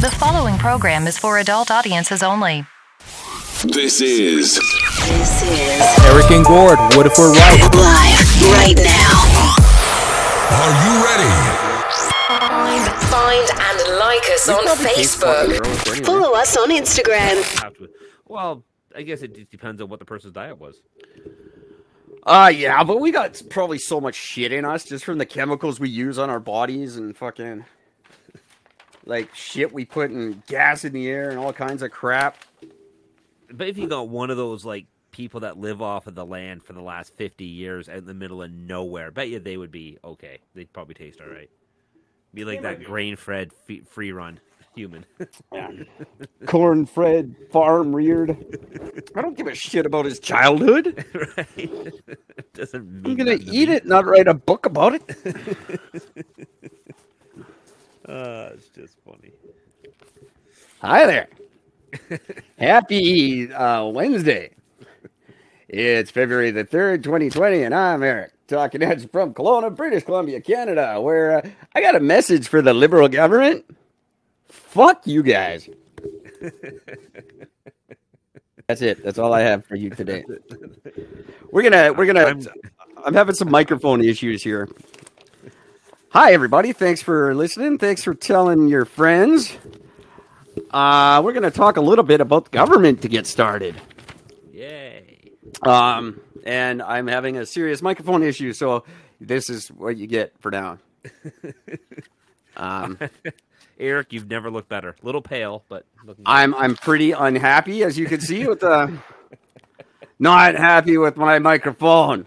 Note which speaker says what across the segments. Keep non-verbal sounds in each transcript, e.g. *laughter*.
Speaker 1: The following program is for adult audiences only.
Speaker 2: This is
Speaker 3: This is
Speaker 4: Eric and Gord, what if we're right?
Speaker 3: live right now.
Speaker 2: Are you ready?
Speaker 3: Find and like us on Facebook. Follow us on Instagram.
Speaker 5: Well, I guess it just depends on what the person's diet was.
Speaker 6: Uh yeah, but we got probably so much shit in us just from the chemicals we use on our bodies and fucking like shit we put in gas in the air and all kinds of crap.
Speaker 5: But if you got one of those like people that live off of the land for the last fifty years out in the middle of nowhere, bet you they would be okay. They'd probably taste all right. Be like that grain-fed free run human. *laughs*
Speaker 6: Corn fed, farm reared. I don't give a shit about his childhood. *laughs*
Speaker 5: right? *laughs* Doesn't mean
Speaker 6: I'm gonna
Speaker 5: to
Speaker 6: eat
Speaker 5: me.
Speaker 6: it, not write a book about it.
Speaker 5: Uh, it's just funny.
Speaker 6: Hi there. *laughs* Happy uh, Wednesday. It's February the 3rd, 2020, and I'm Eric, talking heads from Kelowna, British Columbia, Canada, where uh, I got a message for the Liberal government. Fuck you guys. *laughs* That's it. That's all I have for you *laughs* today. We're gonna, we're gonna,
Speaker 5: I'm-
Speaker 6: I'm having some microphone issues here. Hi, everybody. Thanks for listening. Thanks for telling your friends. Uh, we're going to talk a little bit about government to get started.
Speaker 5: Yay!
Speaker 6: Um, and I'm having a serious microphone issue, so this is what you get for now. *laughs* Um,
Speaker 5: Eric, you've never looked better. A Little pale, but looking.
Speaker 6: I'm I'm pretty unhappy, as you can see, with the not happy with my microphone.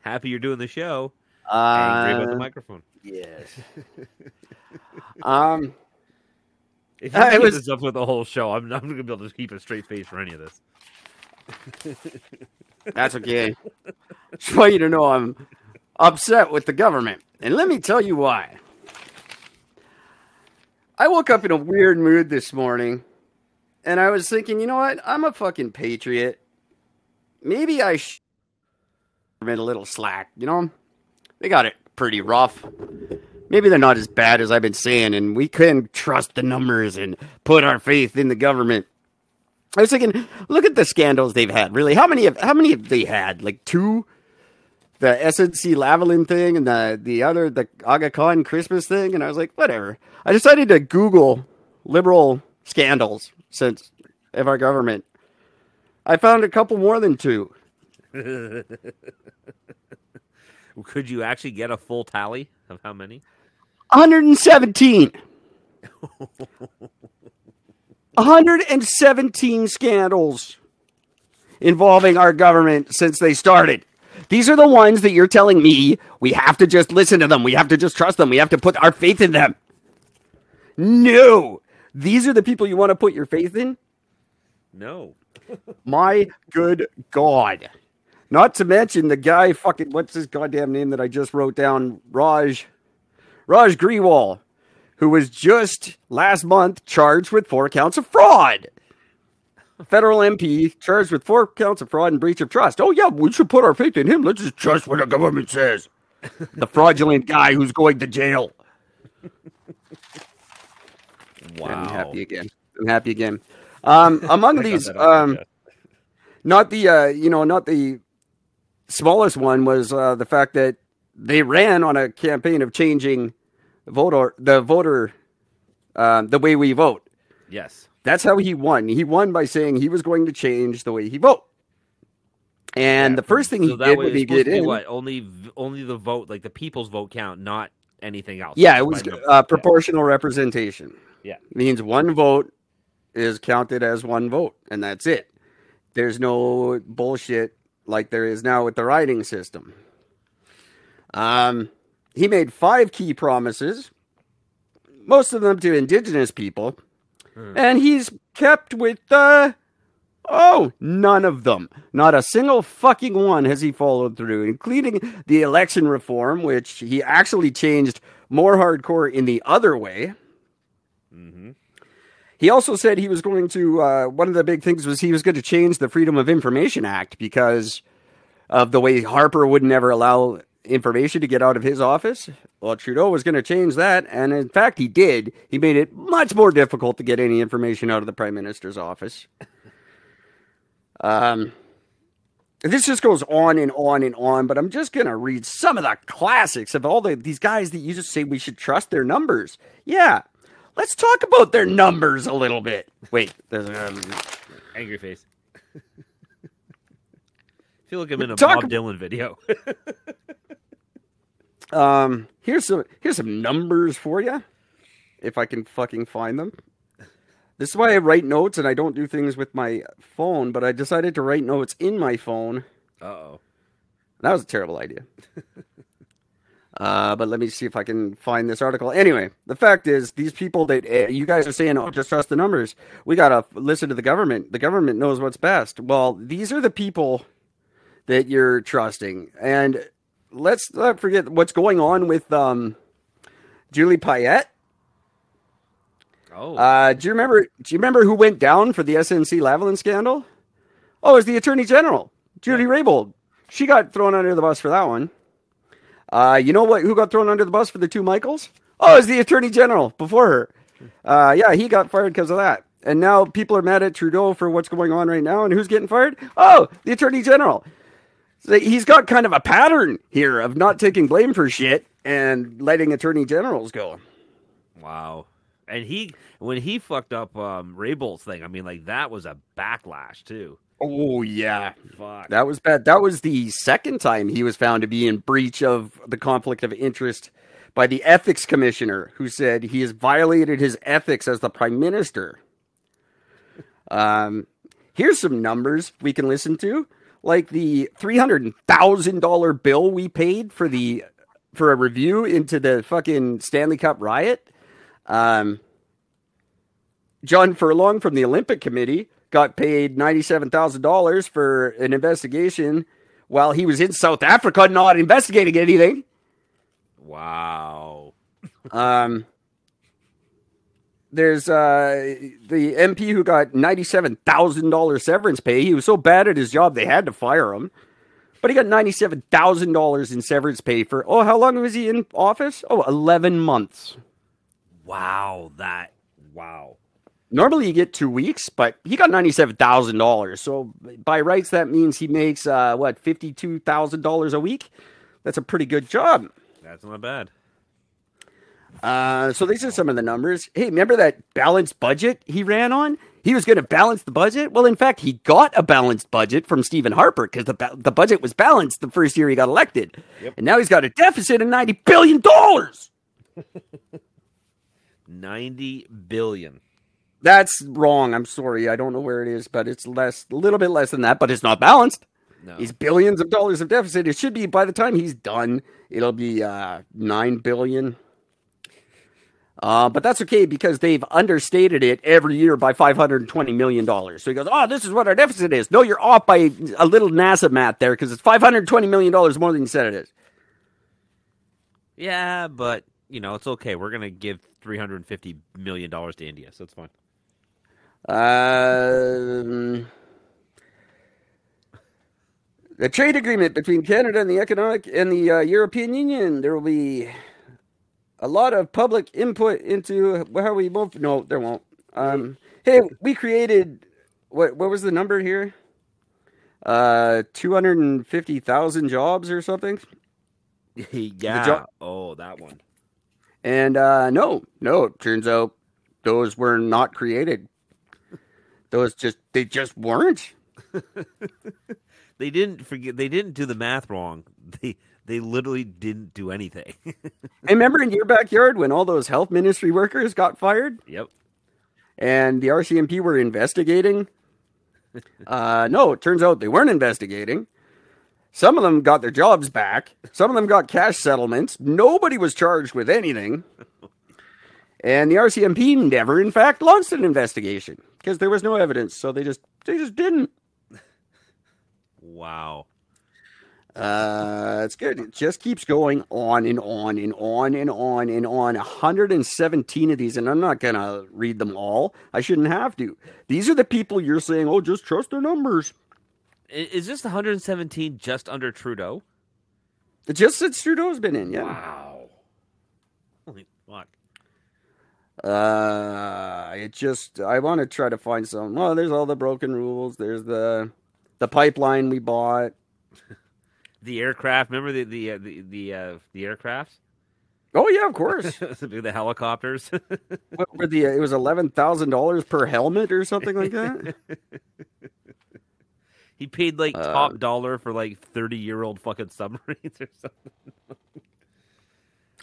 Speaker 5: Happy you're doing the show. Angry about the
Speaker 6: Uh,
Speaker 5: microphone.
Speaker 6: yes. *laughs* um,
Speaker 5: If you
Speaker 6: Uh, it was-
Speaker 5: this up with the whole show, I'm not going to be able to keep a straight face for any of this. *laughs*
Speaker 6: That's okay. Just want you to know I'm upset with the government. And let me tell you why. I woke up in a weird mood this morning and I was thinking, you know what? I'm a fucking patriot. Maybe I should a little slack, you know? They got it pretty rough. Maybe they're not as bad as I've been saying, and we can trust the numbers and put our faith in the government. I was thinking, look at the scandals they've had. Really, how many have how many have they had? Like two, the SNC Lavalin thing and the the other the Aga Khan Christmas thing. And I was like, whatever. I decided to Google liberal scandals since of our government. I found a couple more than two. *laughs*
Speaker 5: Could you actually get a full tally of how many?
Speaker 6: 117. *laughs* 117 scandals involving our government since they started. These are the ones that you're telling me we have to just listen to them. We have to just trust them. We have to put our faith in them. No. These are the people you want to put your faith in?
Speaker 5: No.
Speaker 6: My good God. Not to mention the guy fucking what's his goddamn name that I just wrote down? Raj Raj Grewal, who was just last month charged with four counts of fraud. Federal MP charged with four counts of fraud and breach of trust. Oh yeah, we should put our faith in him. Let's just trust what the government says. the fraudulent guy who's going to jail.
Speaker 5: Wow.
Speaker 6: I'm happy again. I'm happy again. Um, among *laughs* these,
Speaker 5: that off my
Speaker 6: um, not the uh, you know not the smallest one was uh, the fact that they ran on a campaign of changing voter the voter uh, the way we vote.
Speaker 5: yes.
Speaker 6: That's how he won. He won by saying he was going to change the way he vote. And the first thing
Speaker 5: So
Speaker 6: he did when he get in,
Speaker 5: what? Only only the vote, like the people's vote count, not anything else.
Speaker 6: yeah, it was uh, proportional representation.
Speaker 5: Yeah.
Speaker 6: means one vote is counted as one vote, and that's it. There's no bullshit like there is now with the writing system. Um, he made five key promises, most of them to indigenous people, and he's kept with uh, oh none of them. Not a single fucking one has he followed through, including the election reform, which he actually changed more hardcore in the other way. He also said he was going to. Uh, one of the big things was he was going to change the Freedom of Information Act because of the way Harper would never allow information to get out of his office. Well, Trudeau was going to change that, and in fact, he did. He made it much more difficult to get any information out of the prime minister's office. Um, this just goes on and on and on, but I'm just going to read some of the classics of all the, these guys that you just say we should trust their numbers. Yeah, let's talk about their numbers a little bit. Wait, there's um,
Speaker 5: Angry face. I *laughs* feel like I'm in a
Speaker 6: Talk-
Speaker 5: Bob Dylan video. *laughs*
Speaker 6: Um, here's some here's some numbers for you, if I can fucking find them. This is why I write notes and I don't do things with my phone, but I decided to write notes in my phone.
Speaker 5: uh oh.
Speaker 6: That was a terrible idea. *laughs* uh, but let me see if I can find this article. Anyway, the fact is, these people that uh, you guys are saying, "Oh, just trust the numbers." We gotta listen to the government. The government knows what's best. Well, these are the people that you're trusting, and let's not forget what's going on with um, Julie Payette.
Speaker 5: Oh.
Speaker 6: Uh, do you remember? Do you remember who went down for the SNC Lavalin scandal? Oh, it was the Attorney General, Judy Raybould. She got thrown under the bus for that one. Uh, you know what? Who got thrown under the bus for the two Michaels? Oh, it was the Attorney General before her. Uh, yeah, he got fired because of that. And now people are mad at Trudeau for what's going on right now. And who's getting fired? Oh, the Attorney General. So he's got kind of a pattern here of not taking blame for shit and letting attorney generals go.
Speaker 5: Wow. And he when he fucked up um Raybould's thing, I mean like that was a backlash too.
Speaker 6: Oh yeah,
Speaker 5: Fuck.
Speaker 6: that was bad. That was the second time he was found to be in breach of the conflict of interest by the ethics commissioner, who said he has violated his ethics as the prime minister. Um, here's some numbers we can listen to, like the three hundred thousand dollar bill we paid for the for a review into the fucking Stanley Cup riot. Um, John Furlong from the Olympic Committee got paid $97,000 for an investigation while he was in South Africa not investigating anything.
Speaker 5: Wow.
Speaker 6: Um, there's uh, the MP who got $97,000 severance pay. He was so bad at his job they had to fire him. But he got $97,000 in severance pay for, oh, how long was he in office? Oh, 11 months.
Speaker 5: Wow, that wow.
Speaker 6: Normally you get two weeks, but he got ninety-seven thousand dollars. So by rights, that means he makes uh, what fifty-two thousand dollars a week. That's a pretty good job.
Speaker 5: That's not bad.
Speaker 6: Uh, so these are some of the numbers. Hey, remember that balanced budget he ran on? He was going to balance the budget. Well, in fact, he got a balanced budget from Stephen Harper because the ba- the budget was balanced the first year he got elected, and now he's got a deficit of ninety billion dollars. *laughs*
Speaker 5: 90 billion.
Speaker 6: That's wrong. I'm sorry. I don't know where it is, but it's less, a little bit less than that. But it's not balanced.
Speaker 5: No.
Speaker 6: He's billions of dollars of deficit. It should be by the time he's done, it'll be uh, nine billion. Uh, but that's okay because they've understated it every year by five hundred and twenty million dollars. So he goes, "Oh, this is what our deficit is." No, you're off by a little NASA math there because it's five hundred twenty million dollars more than you said it is.
Speaker 5: Yeah, but you know, it's okay. We're going to give 350 million dollars to India, so it's fine.
Speaker 6: Um, the trade agreement between Canada and the economic and the uh, European Union. There will be a lot of public input into how we move. No, there won't. Um, hey, we created what? What was the number here? Uh, two hundred and fifty thousand jobs or something. *laughs*
Speaker 5: yeah.
Speaker 6: jo-
Speaker 5: oh, that one.
Speaker 6: And uh, no, no, it turns out those were not created. Those just they just weren't. *laughs*
Speaker 5: They didn't forget. They didn't do the math wrong. They they literally didn't do anything. *laughs*
Speaker 6: I remember in your backyard when all those health ministry workers got fired
Speaker 5: yep.
Speaker 6: and the RCMP were investigating. *laughs* Uh, no, it turns out they weren't investigating. Some of them got their jobs back. Some of them got cash settlements. Nobody was charged with anything. And the RCMP never, in fact, launched an investigation because there was no evidence. So they just they just didn't.
Speaker 5: Wow.
Speaker 6: Uh, it's good. It just keeps going on and on and on and on and on. 117 of these, and I'm not going to read them all. I shouldn't have to. These are the people you're saying, oh, just trust their numbers.
Speaker 5: Is this 117 just under Trudeau?
Speaker 6: Just since Trudeau's been in, yeah.
Speaker 5: Wow. Holy fuck.
Speaker 6: Uh, it just I want to try to find some. Well, there's all the broken rules. There's the the pipeline we bought. *laughs*
Speaker 5: The aircraft. Remember the the uh, the the, uh, the aircrafts?
Speaker 6: Oh yeah, of course. *laughs*
Speaker 5: the helicopters. *laughs*
Speaker 6: what were the? It was eleven thousand dollars per helmet or something like that.
Speaker 5: he paid like
Speaker 6: Uh,
Speaker 5: top dollar for like thirty year old fucking submarines or something.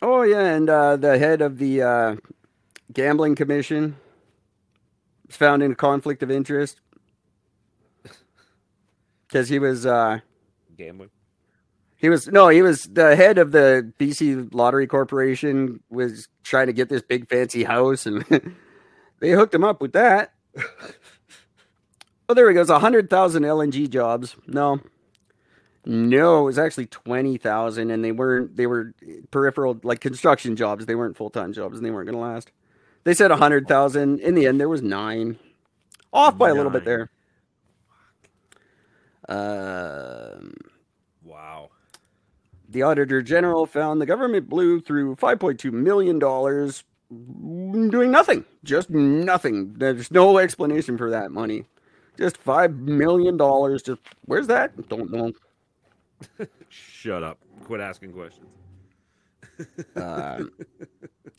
Speaker 6: Oh yeah, and uh, the head of the uh, gambling commission was found in a conflict of interest *laughs* because he was uh,
Speaker 5: Gambling.
Speaker 6: he was no he was the head of the BC Lottery Corporation was trying to get this big fancy house and *laughs* they hooked him up with that. Oh, there he goes. A hundred thousand LNG jobs. No, no, it was actually twenty thousand, and they weren't. They were peripheral, like construction jobs. They weren't full time jobs, and they weren't going to last. They said a hundred thousand. In the end, there was nine, off by a little bit there. Um,
Speaker 5: Wow.
Speaker 6: the Auditor General found the government blew through five point two million dollars doing nothing, just nothing. There's no explanation for that money. Just five million dollars. Just where's that? Don't know. *laughs*
Speaker 5: Shut up. Quit asking questions.
Speaker 6: Um,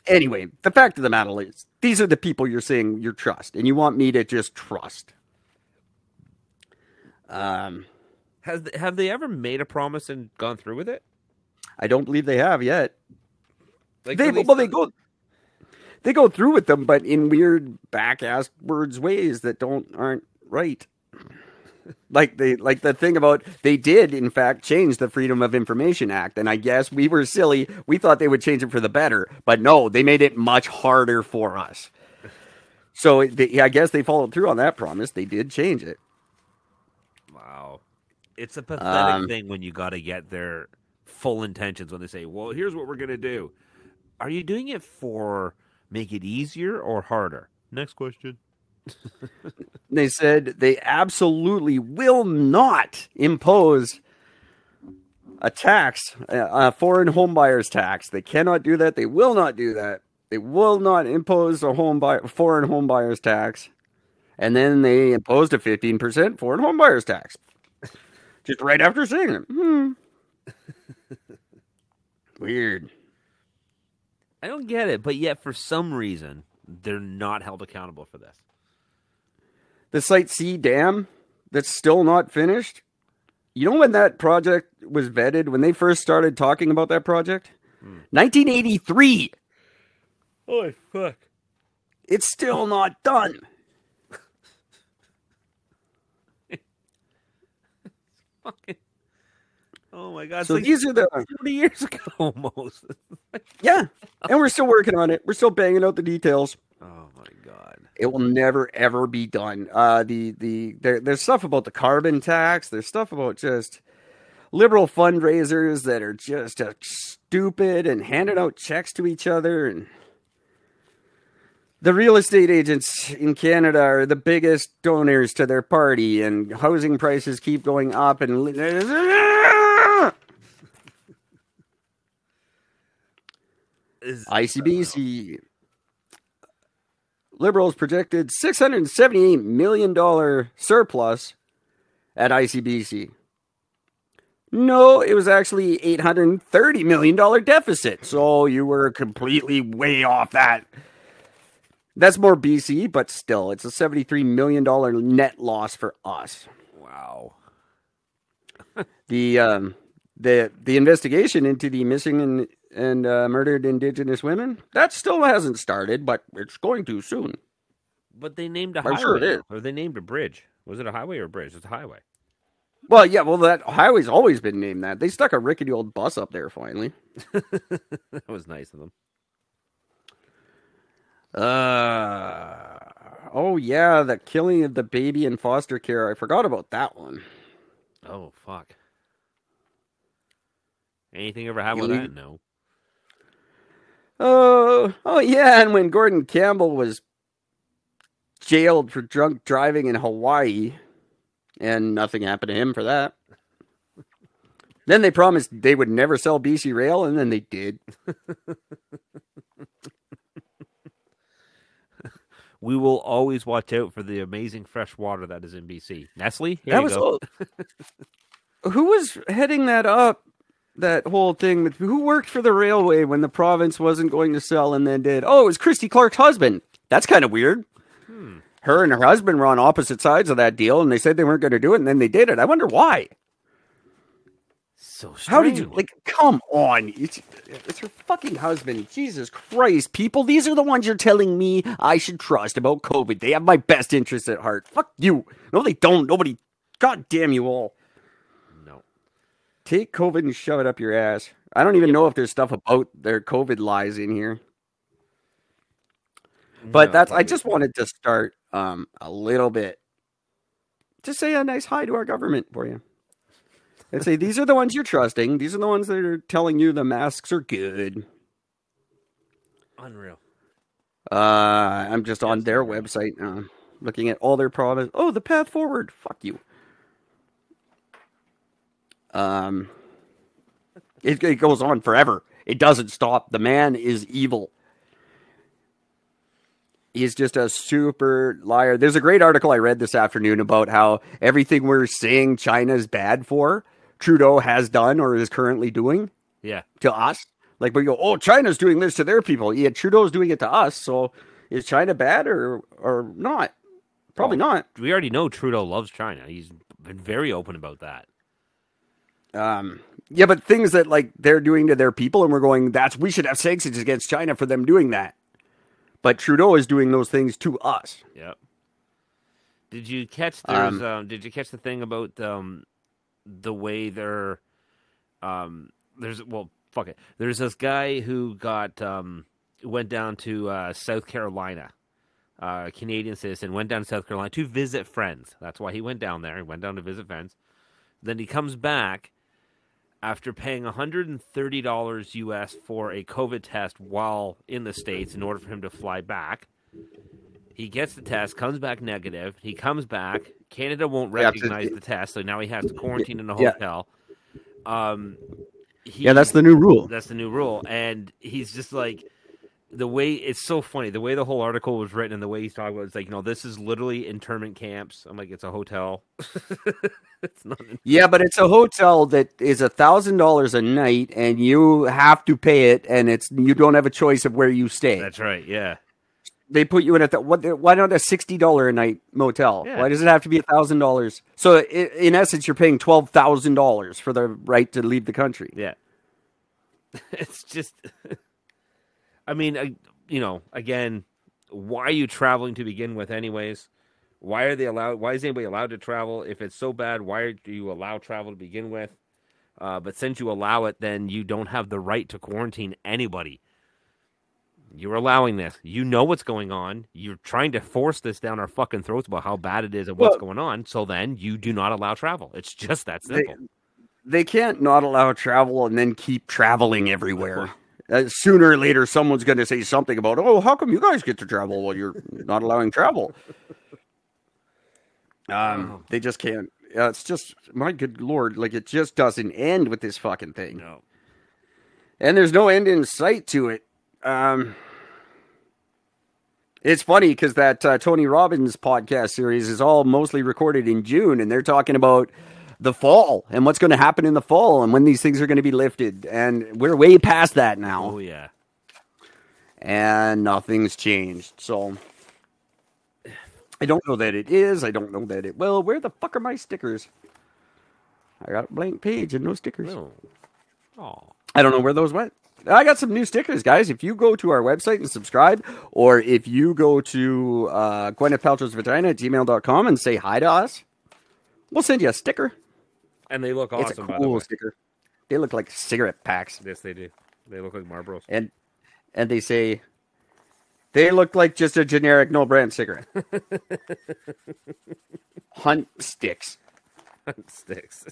Speaker 6: anyway, the fact of the matter is, these are the people you're saying you trust, and you want me to just trust. Um,
Speaker 5: Has have they ever made a promise and gone through with it?
Speaker 6: I don't believe they have yet.
Speaker 5: Like
Speaker 6: They well, they go, they go through with them, but in weird back-ass words ways that don't aren't right. Like they like the thing about they did in fact change the Freedom of Information Act, and I guess we were silly. We thought they would change it for the better, but no, they made it much harder for us. So they, I guess they followed through on that promise. They did change it.
Speaker 5: Wow. It's a pathetic
Speaker 6: Um,
Speaker 5: thing when you got to get their full intentions when they say, "Well, here's what we're going to do." Are you doing it for make it easier or harder? Next question.
Speaker 6: They said they absolutely will not impose a tax, a foreign home buyers tax. They cannot do that. They will not do that. They will not impose a home buy, foreign home buyers tax. And then they imposed a 15% foreign home buyers tax. Just right after saying it. Hmm. *laughs* Weird.
Speaker 5: I don't get it, but yet for some reason they're not held accountable for this.
Speaker 6: The Site C dam that's still not finished. You know when that project was vetted, when they first started talking about that project? Hmm. 1983.
Speaker 5: Holy fuck!
Speaker 6: It's still not done. *laughs*
Speaker 5: Fucking. Oh my god!
Speaker 6: So
Speaker 5: like
Speaker 6: these are the
Speaker 5: forty years ago *laughs* almost.
Speaker 6: yeah, and we're still working on it. We're still banging out the details.
Speaker 5: Oh my god!
Speaker 6: It will never ever be done. Uh, the the there, there's stuff about the carbon tax. There's stuff about just liberal fundraisers that are just uh, stupid and handing out checks to each other and. The real estate agents in Canada are the biggest donors to their party, and housing prices keep going up. And ICBC Liberals projected $678 million surplus at ICBC. No, it was actually $830 million deficit. So you were completely way off that. That's more BC, but still, it's a $73 million net loss for us.
Speaker 5: Wow. *laughs*
Speaker 6: The um, the the investigation into the missing and uh, murdered Indigenous women that still hasn't started, but it's going to soon.
Speaker 5: But they named a
Speaker 6: I'm
Speaker 5: highway,
Speaker 6: sure it is.
Speaker 5: or they named a bridge. Was it a highway or a bridge? It's a highway.
Speaker 6: Well, yeah, well that highway's always been named that. They stuck a rickety old bus up there finally. *laughs*
Speaker 5: that was nice of them.
Speaker 6: Uh oh yeah, the killing of the baby in foster care. I forgot about that one.
Speaker 5: Oh fuck. Anything ever happen
Speaker 6: You
Speaker 5: with that? No.
Speaker 6: Oh, oh yeah, and when Gordon Campbell was jailed for drunk driving in Hawaii, and nothing happened to him for that. Then they promised they would never sell BC Rail, and then they did. *laughs*
Speaker 5: We will always watch out for the amazing fresh water that is in BC. Nestle, here
Speaker 6: that
Speaker 5: you
Speaker 6: was all- *laughs* who was heading that up? That whole thing with who worked for the railway when the province wasn't going to sell and then did. Oh, it was Christy Clark's husband. That's kind of weird. Hmm. Her and her husband were on opposite sides of that deal, and they said they weren't going to do it, and then they did it. I wonder why.
Speaker 5: So strange.
Speaker 6: How did you like? Come on, it's it's her fucking husband. Jesus Christ, people! These are the ones you're telling me I should trust about COVID. They have my best interests at heart. Fuck you. No, they don't. Nobody. God damn you all. Take COVID and shove it up your ass. I don't even know if there's stuff about their COVID lies in here. But
Speaker 5: No,
Speaker 6: that's I just wanted to start um a little bit. to say a nice hi to our government for you. And say these are the ones you're trusting. These are the ones that are telling you the masks are good.
Speaker 5: Unreal.
Speaker 6: Uh I'm just on their website now, looking at all their products. Oh, the path forward. Fuck you. Um it, it goes on forever. It doesn't stop. The man is evil. He's just a super liar. There's a great article I read this afternoon about how everything we're saying China's bad for, Trudeau has done or is currently doing
Speaker 5: Yeah.
Speaker 6: to us. Like we go, oh, China's doing this to their people. Yeah, Trudeau's doing it to us. So is China bad or or not? Probably
Speaker 5: Well,
Speaker 6: not.
Speaker 5: We already know Trudeau loves China. He's been very open about that.
Speaker 6: Um, yeah, but things that like they're doing to their people, and we're going, that's we should have sanctions against China for them doing that. But Trudeau is doing those things to us.
Speaker 5: Yep. Did you catch there's um,
Speaker 6: Um,
Speaker 5: did you catch the thing about um the way they're um there's well fuck it. There's this guy who got um went down to uh South Carolina. Uh Canadian citizen went down to South Carolina to visit friends. That's why he went down there. He went down to visit friends. Then he comes back after paying $130 US for a COVID test while in the States in order for him to fly back. He gets the test, comes back negative. He comes back. Canada won't
Speaker 6: Yeah, to-
Speaker 5: recognize the test, so now he has to quarantine in a
Speaker 6: Yeah.
Speaker 5: hotel. Um, he,
Speaker 6: Yeah, that's the new rule.
Speaker 5: that's the new rule, and he's just like the way it's so funny. The way the whole article was written and the way he's talking about it, it's like you know this is literally internment camps. I'm like it's a hotel. *laughs* *laughs* it's not.
Speaker 6: Yeah, but it's a hotel that is a thousand dollars a night, and you have to pay it, and it's you don't have a choice of where you stay.
Speaker 5: That's right. Yeah.
Speaker 6: they put you in at the what? Why not a sixty dollar a night motel?
Speaker 5: Yeah.
Speaker 6: Why does it have to be a thousand dollars? So i in essence, you're paying twelve thousand dollars for the right to leave the country.
Speaker 5: Yeah. *laughs* it's just *laughs* I mean, I, you know, again, why are you traveling to begin with anyways? Why are they allowed why is anybody allowed to travel if it's so bad? Why do you allow travel to begin with? Uh, but since you allow it, then you don't have the right to quarantine anybody. You're allowing this. You know what's going on. You're trying to force this down our fucking throats about how bad it is and what's going on. So then you do not allow travel. It's just that
Speaker 6: They-
Speaker 5: simple.
Speaker 6: They can't not allow travel and then keep traveling everywhere. Uh, sooner or later, someone's going to say something about, "Oh, how come you guys get to travel while you're not allowing travel?" Um, they just can't. Yeah, it's just my good lord, like it just doesn't end with this fucking thing.
Speaker 5: no.
Speaker 6: and there's no end in sight to it. Um, it's funny because that uh, Tony Robbins podcast series is all mostly recorded in June, and they're talking about the fall and what's going to happen in the fall and when these things are going to be lifted. And we're way past that now,
Speaker 5: Oh yeah.
Speaker 6: and nothing's changed. So I don't know that it is. I don't know that it will. Where the fuck are my stickers? I got a blank page and no stickers.
Speaker 5: No. Oh.
Speaker 6: I don't know where those went. I got some new stickers, guys. If you go to our website and subscribe, or if you go to uh, Gwyneth Paltrow's vagina at gmail.com and say hi to us, we'll send you a sticker.
Speaker 5: And they look awesome.
Speaker 6: it's
Speaker 5: a the
Speaker 6: cool
Speaker 5: way.
Speaker 6: sticker. They look like cigarette packs,
Speaker 5: Yes, they do. They look like Marlboros.
Speaker 6: and and they say they look like just a generic no brand cigarette. *laughs* Hunt sticks.
Speaker 5: Hunt sticks.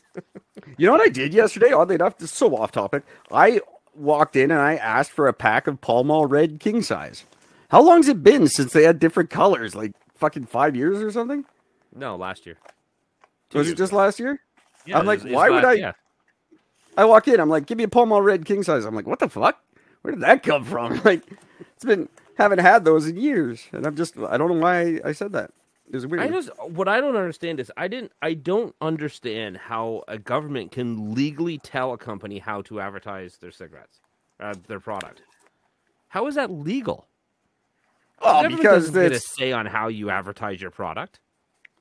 Speaker 6: You know what I did yesterday? Oddly enough, this is so off topic. I walked in and I asked for a pack of Pall Mall Red King size. How long's it been since they had different colors? Like fucking five years or something?
Speaker 5: No, last year. Two
Speaker 6: Was it just
Speaker 5: ago.
Speaker 6: last year?
Speaker 5: Yeah,
Speaker 6: I'm like,
Speaker 5: it's- it's
Speaker 6: why would
Speaker 5: last-
Speaker 6: I-
Speaker 5: Yeah.
Speaker 6: I walk in, I'm like, give me a Pall Mall Red king size. I'm like, what the fuck? Where did that come from? *laughs* Like, it's been haven't had those in years, and I'm just I don't know why I said that. It was weird.
Speaker 5: I just what I don't understand is I didn't I don't understand how a government can legally tell a company how to advertise their cigarettes, uh, their product. How is that legal?
Speaker 6: oh,
Speaker 5: the
Speaker 6: because
Speaker 5: doesn't get a say on how you advertise your product.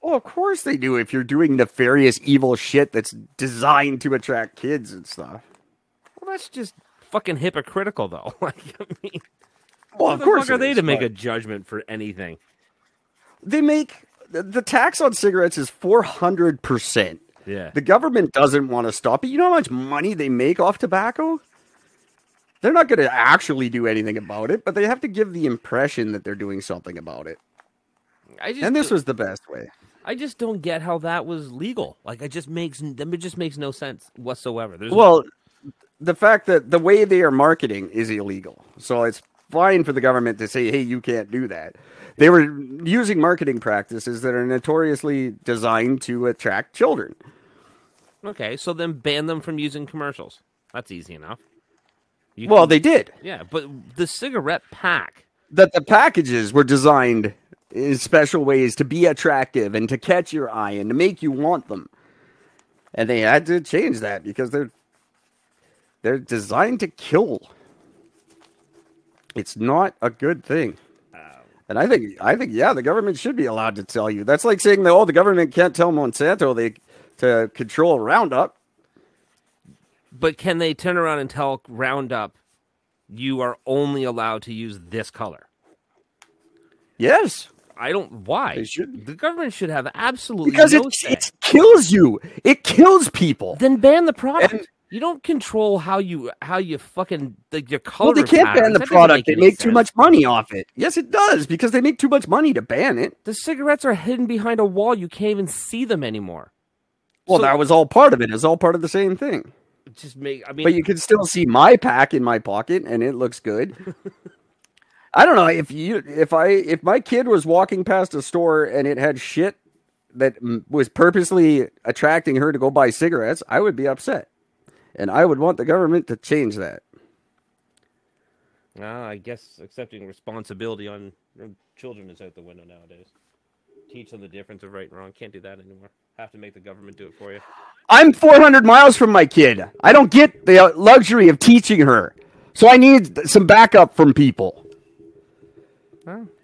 Speaker 6: Well, of course they do. If you're doing nefarious, evil shit that's designed to attract kids and stuff.
Speaker 5: Well, that's just fucking hypocritical, though. *laughs* like, I mean,
Speaker 6: Well, of course
Speaker 5: are they
Speaker 6: is,
Speaker 5: to make
Speaker 6: but
Speaker 5: a judgment for anything?
Speaker 6: They make the- tax on cigarettes is four hundred percent.
Speaker 5: Yeah,
Speaker 6: The government doesn't want to stop it. You know how much money they make off tobacco? They're not going to actually do anything about it, but they have to give the impression that they're doing something about it.
Speaker 5: I just
Speaker 6: And this was the best way.
Speaker 5: I just don't get how that was legal. Like, it just makes it just makes no sense whatsoever. There's
Speaker 6: Well, the fact that the way they are marketing is illegal. So it's fine for the government to say, hey, you can't do that. They were using marketing practices that are notoriously designed to attract children.
Speaker 5: okay, so then ban them from using commercials. That's easy enough. You
Speaker 6: Well,
Speaker 5: can-
Speaker 6: they did.
Speaker 5: yeah, but the cigarette pack.
Speaker 6: That the packages were designed in special ways to be attractive and to catch your eye and to make you want them. And they had to change that because they're they're designed to kill. It's not a good thing. And I think I think yeah, the government should be allowed to tell you. That's like saying that oh, the government can't tell Monsanto they to control Roundup.
Speaker 5: But can they turn around and tell Roundup, you are only allowed to use this color?
Speaker 6: Yes,
Speaker 5: I don't. Why? The government should have absolutely
Speaker 6: because
Speaker 5: no
Speaker 6: it it kills you. It kills people.
Speaker 5: Then ban the product.
Speaker 6: And-
Speaker 5: you don't control how you how you fucking like your color.
Speaker 6: Well, they can't ban the
Speaker 5: That
Speaker 6: product.
Speaker 5: make
Speaker 6: They make too much money off it. Yes, it does because they make too much money to ban it.
Speaker 5: The cigarettes are hidden behind a wall. You can't even see them anymore.
Speaker 6: Well,
Speaker 5: So-
Speaker 6: that was all part of it. It's all part of the same thing.
Speaker 5: Just make. I mean,
Speaker 6: But you can still see my pack in my pocket, and it looks good. *laughs* I don't know if you if I if my kid was walking past a store and it had shit that was purposely attracting her to go buy cigarettes, I would be upset, and I would want the government to change that.
Speaker 5: Ah, I guess accepting responsibility on children is out the window nowadays. Teach them the difference of right and wrong. Can't do that anymore. Have to make the government do it for you.
Speaker 6: I'm 400 miles from my kid. I don't get the uh, luxury of teaching her. So I need some backup from people.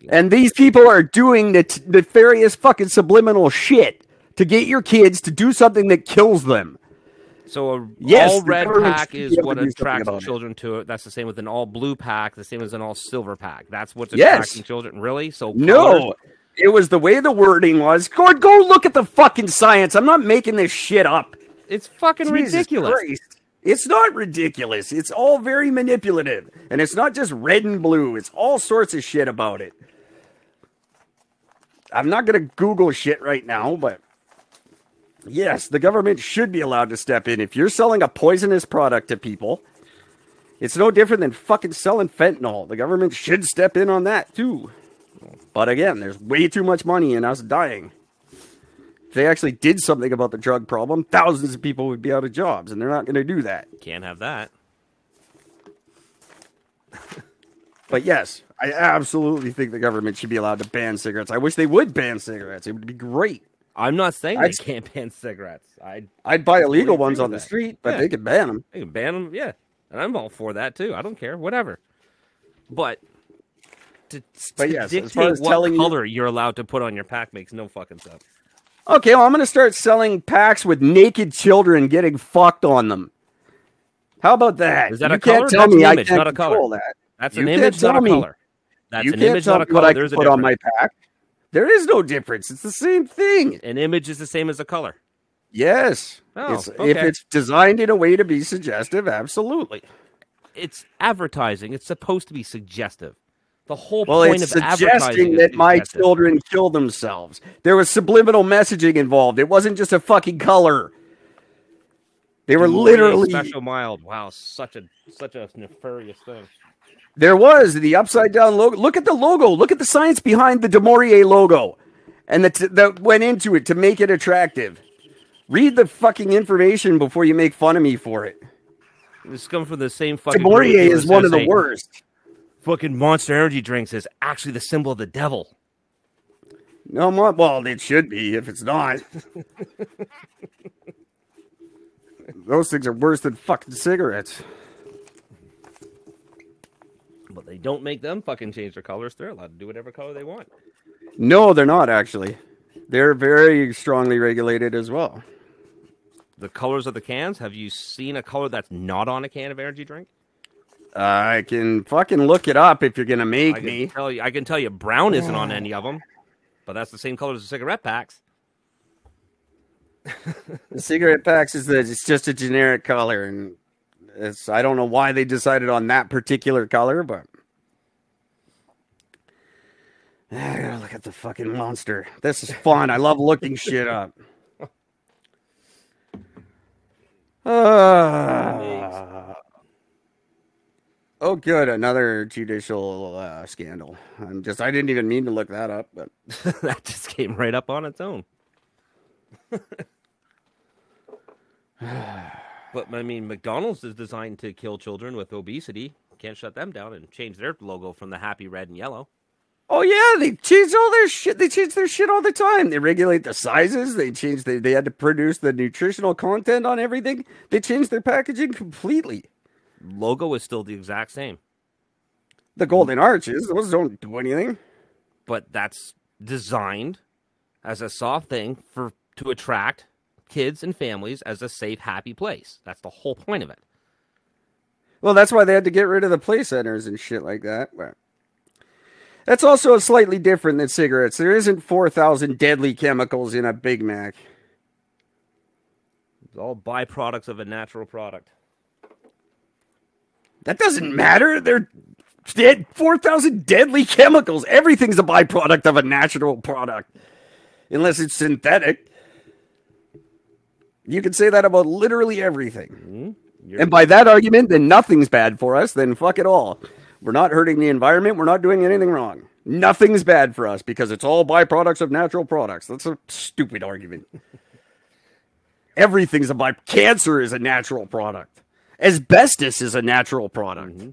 Speaker 6: And these people are doing the t- nefarious fucking subliminal shit to get your kids to do something that kills them.
Speaker 5: So a
Speaker 6: Yes,
Speaker 5: all red pack is what
Speaker 6: to do something
Speaker 5: attracts
Speaker 6: it.
Speaker 5: children to it. That's the same with an all blue pack. The same as an all silver pack. That's what's
Speaker 6: Yes.
Speaker 5: attracting children. Really? So
Speaker 6: No,
Speaker 5: colors-
Speaker 6: it was the way the wording was. Go, go look at the fucking science. I'm not making this shit up.
Speaker 5: it's fucking
Speaker 6: Jesus
Speaker 5: ridiculous.
Speaker 6: Christ. It's not ridiculous. It's all very manipulative. And it's not just red and blue. It's all sorts of shit about it. I'm not going to Google shit right now, but yes, the government should be allowed to step in. If you're selling a poisonous product to people, it's no different than fucking selling fentanyl. The government should step in on that too. But again, there's way too much money in us dying. If they actually did something about the drug problem, thousands of people would be out of jobs, and they're not going to do that.
Speaker 5: Can't have that. *laughs*
Speaker 6: But yes, I absolutely think the government should be allowed to ban cigarettes. I wish they would ban cigarettes. It would be great.
Speaker 5: I'm not saying
Speaker 6: I'd-
Speaker 5: they can't *laughs* ban cigarettes. I'd
Speaker 6: I'd buy illegal ones on the street, but
Speaker 5: Yeah.
Speaker 6: they could ban them.
Speaker 5: They can ban them, yeah, and I'm all for that too. I don't care, whatever. But to,
Speaker 6: But
Speaker 5: to
Speaker 6: yes, as
Speaker 5: dictate what color you... are allowed to put on your pack makes no fucking sense.
Speaker 6: Okay, well, I'm going to start selling packs with naked children getting fucked on them. How about that?
Speaker 5: Is that
Speaker 6: you
Speaker 5: a color?
Speaker 6: can't tell
Speaker 5: That's an
Speaker 6: me I
Speaker 5: image,
Speaker 6: can't
Speaker 5: not a color.
Speaker 6: that.
Speaker 5: That's an
Speaker 6: can't
Speaker 5: image, not a color. That's
Speaker 6: you
Speaker 5: an image, not a color. There's a
Speaker 6: put on my
Speaker 5: difference.
Speaker 6: pack. There is no difference. It's the same thing.
Speaker 5: An image is the same as a color.
Speaker 6: Yes.
Speaker 5: Oh,
Speaker 6: It's- If it's designed in a way to be suggestive, absolutely.
Speaker 5: It's advertising. It's supposed to be suggestive. The whole
Speaker 6: Well,
Speaker 5: point
Speaker 6: it's
Speaker 5: of
Speaker 6: suggesting
Speaker 5: is
Speaker 6: that my children kill themselves. There was subliminal messaging involved. It wasn't just a fucking color. They were literally
Speaker 5: special mild. Wow, such a such a nefarious thing.
Speaker 6: There was the upside down logo. Look at the logo. Look at the science behind the du Maurier logo, and that that went into it to make it attractive. Read the fucking information before you make fun of me for it.
Speaker 5: This comes from the same fucking. Group
Speaker 6: is one of the worst.
Speaker 5: Fucking Monster Energy drinks is actually the symbol of the devil.
Speaker 6: No more. Well, it should be if it's not. *laughs* Those things are worse than fucking cigarettes.
Speaker 5: But they don't make them fucking change their colors. They're allowed to do whatever color they want.
Speaker 6: No, they're not actually. They're very strongly regulated as well.
Speaker 5: The colors of the cans. Have you seen a color that's not on a can of energy drink?
Speaker 6: I can fucking look it up if you're gonna
Speaker 5: I
Speaker 6: make
Speaker 5: can
Speaker 6: me.
Speaker 5: tell you. I can tell you, brown isn't on any of them. But that's the same color as the cigarette packs.
Speaker 6: The cigarette packs is the, it's just a generic color, and it's I don't know why they decided on that particular color, but I gotta look at the fucking monster. This is fun. I love looking shit up. Ah. oh, good. Another judicial uh, scandal. I'm just, I didn't even mean to look that up, but
Speaker 5: that just came right up on its own. But I mean, McDonald's is designed to kill children with obesity. Can't shut them down and change their logo from the happy red and yellow.
Speaker 6: Oh yeah, they change all their shit. They change their shit all the time. They regulate the sizes. They change. They they had to produce the nutritional content on everything. They changed their packaging completely.
Speaker 5: Logo is still the exact same,
Speaker 6: The golden arches, those don't do anything.
Speaker 5: but that's designed as a soft thing for to attract kids and families as a safe, happy place. That's the whole point of it.
Speaker 6: Well, that's why they had to get rid of the play centers and shit like that. But that's also slightly different than cigarettes. There isn't four thousand deadly chemicals in a Big Mac.
Speaker 5: It's all byproducts of a natural product.
Speaker 6: That doesn't matter. They're dead. Four thousand deadly chemicals. Everything's a byproduct of a natural product, unless it's synthetic. You can say that about literally everything. Mm-hmm.
Speaker 5: You're-
Speaker 6: And by that argument, then nothing's bad for us. Then fuck it all. We're not hurting the environment. We're not doing anything wrong. Nothing's bad for us because it's all byproducts of natural products. That's a stupid argument. *laughs* Everything's a by. Cancer is a natural product. Asbestos is a natural product. Mm-hmm.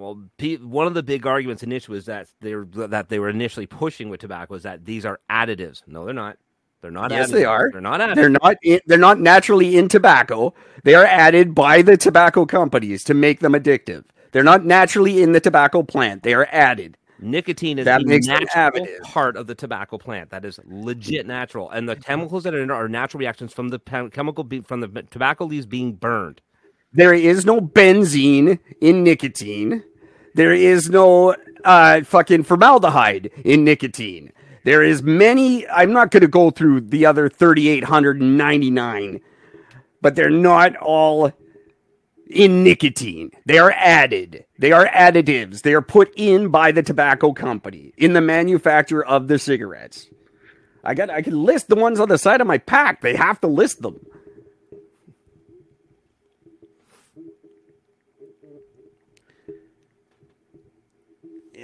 Speaker 5: Well, pe- one of the big arguments initially was that they were that they were initially pushing with tobacco was that these are additives. No, they're not. They're not.
Speaker 6: Yes,
Speaker 5: additives.
Speaker 6: they are.
Speaker 5: They're not additives.
Speaker 6: They're not. In, they're not naturally in tobacco. They are added by the tobacco companies to make them addictive. They're not naturally in the tobacco plant. They are added.
Speaker 5: Nicotine is
Speaker 6: That
Speaker 5: a
Speaker 6: makes
Speaker 5: natural part of the tobacco plant. That is legit natural, and the chemicals that are in are natural reactions from the chemical be- from the tobacco leaves being burned.
Speaker 6: There is no benzene in nicotine. There is no uh, fucking formaldehyde in nicotine. There is many. I'm not going to go through the other 3,899, but they're not all in nicotine. They are added. They are additives. They are put in by the tobacco company in the manufacture of the cigarettes. I got. I can list the ones on the side of my pack. They have to list them.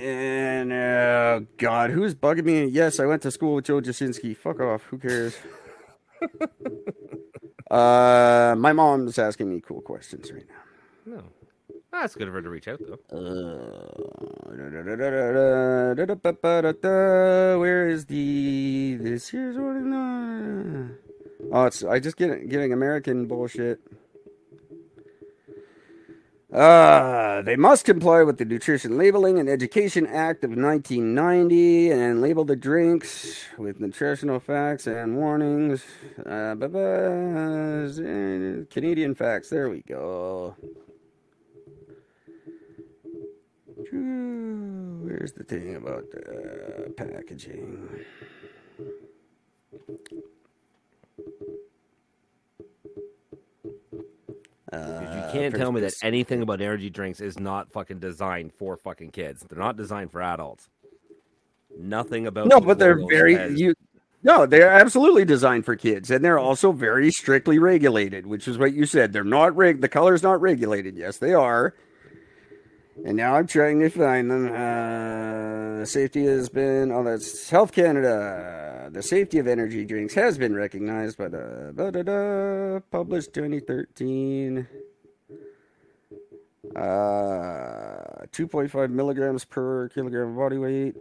Speaker 6: And uh, God, who's bugging me? Yes, I went to school with Joe Jasinski. Fuck off. Who cares? *laughs* uh, my mom's asking me cool questions right now.
Speaker 5: No, that's good of her to reach out though.
Speaker 6: Uh, Where is the this here's one? Oh, it's I just get getting American bullshit. Uh, they must comply with the Nutrition Labeling and Education Act of 1990 and label the drinks with nutritional facts and warnings. Uh, Canadian facts. There we go. True. Where's the thing about uh, packaging?
Speaker 5: Because you uh, can't tell me that anything about energy drinks is not fucking designed for fucking kids. They're not designed for adults. Nothing about
Speaker 6: No, but they're very
Speaker 5: says-
Speaker 6: you. No, they're absolutely designed for kids, and they're also very strictly regulated, which is what you said. They're not reg. The color's not regulated. Yes, they are. And now I'm trying to find them. Uh, safety has been, oh, that's Health Canada. The safety of energy drinks has been recognized by the da, da, da, published 2013. Uh, 2.5 milligrams per kilogram of body weight.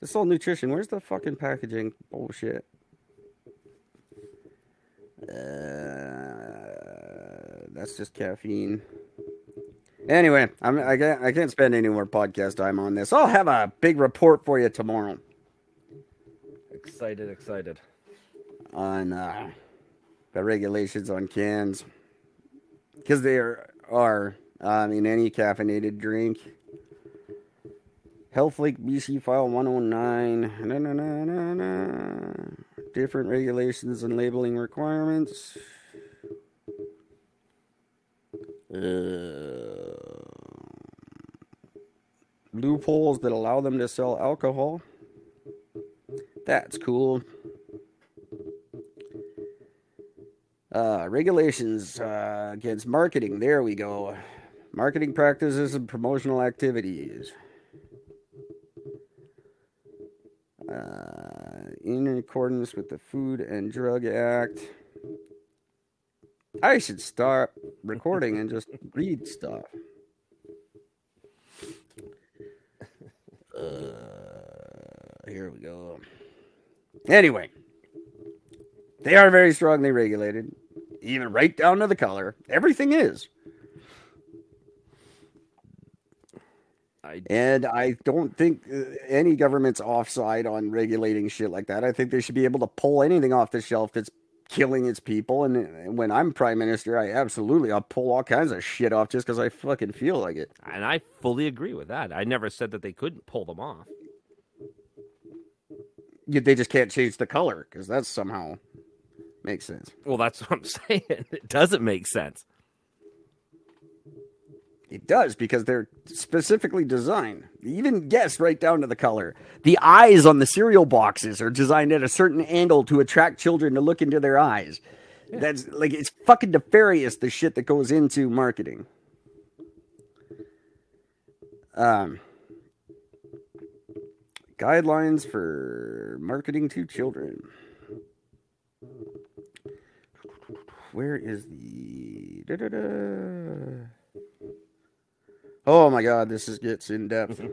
Speaker 6: This is all nutrition. Where's the fucking packaging? Bullshit. Uh, that's just caffeine. Anyway, I'm, I can't I can't spend any more podcast time on this. I'll have a big report for you tomorrow
Speaker 5: Excited, excited.
Speaker 6: on uh, the regulations on cans because there are um, in any caffeinated drink. HealthLink BC file 109. Na, na, na, na, na. Different regulations and labeling requirements. Uh, loopholes that allow them to sell alcohol. That's cool. Uh, regulations uh, against marketing. There we go. Marketing practices and promotional activities. Uh, in accordance with the Food and Drug Act. I should start recording and just read stuff. Uh, here we go. Anyway, they are very strongly regulated, even right down to the color. Everything is.
Speaker 5: I
Speaker 6: And I don't think uh, any government's offside on regulating shit like that. I think they should be able to pull anything off the shelf that's killing its people. And when I'm prime minister, I absolutely I'll pull all kinds of shit off just because I fucking feel like it.
Speaker 5: and I fully agree with that. I never said that they couldn't pull them off.
Speaker 6: You, they just can't change the color because that somehow makes sense.
Speaker 5: Well, that's *laughs* what I'm saying. It doesn't make sense.
Speaker 6: It does because they're specifically designed. Even guess right down to the color. The eyes on the cereal boxes are designed at a certain angle to attract children to look into their eyes. That's like it's fucking nefarious the shit that goes into marketing. Um guidelines for marketing to children. Where is the da-da-da. Oh my god, this is gets in depth. *laughs*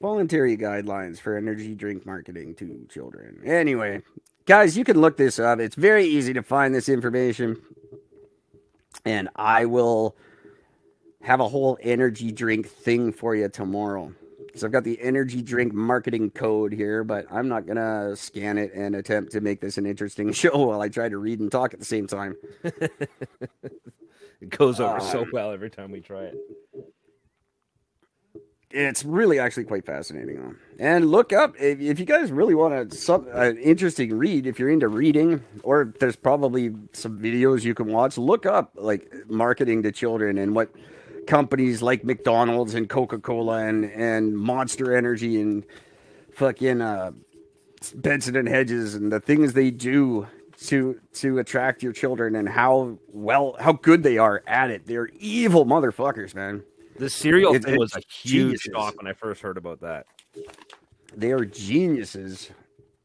Speaker 6: Voluntary guidelines for energy drink marketing to children. Anyway, guys, you can look this up. It's very easy to find this information. And I will have a whole energy drink thing for you tomorrow. So I've got the energy drink marketing code here, but I'm not gonna scan it and attempt to make this an interesting *laughs* show while I try to read and talk at the same time. *laughs*
Speaker 5: It goes over so um, well every time we try it.
Speaker 6: it's really actually quite fascinating though. and look up if, if you guys really want a some an uh, interesting read if you're into reading or there's probably some videos you can watch look up like marketing to children and what companies like mcdonald's and coca-cola and and monster energy and fucking uh benson and hedges and the things they do to to attract your children and how well how good they are at it they're evil motherfuckers man
Speaker 5: The cereal
Speaker 6: It-
Speaker 5: thing was a huge
Speaker 6: geniuses.
Speaker 5: shock when I first heard about that.
Speaker 6: they are geniuses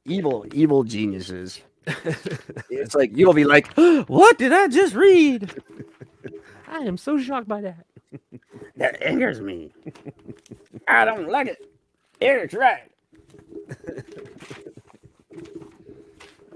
Speaker 6: evil evil geniuses *laughs* it's like you'll be like *gasps* what did i just read *laughs*
Speaker 5: I am so shocked by that.
Speaker 6: That angers me. I don't like it. Eric's right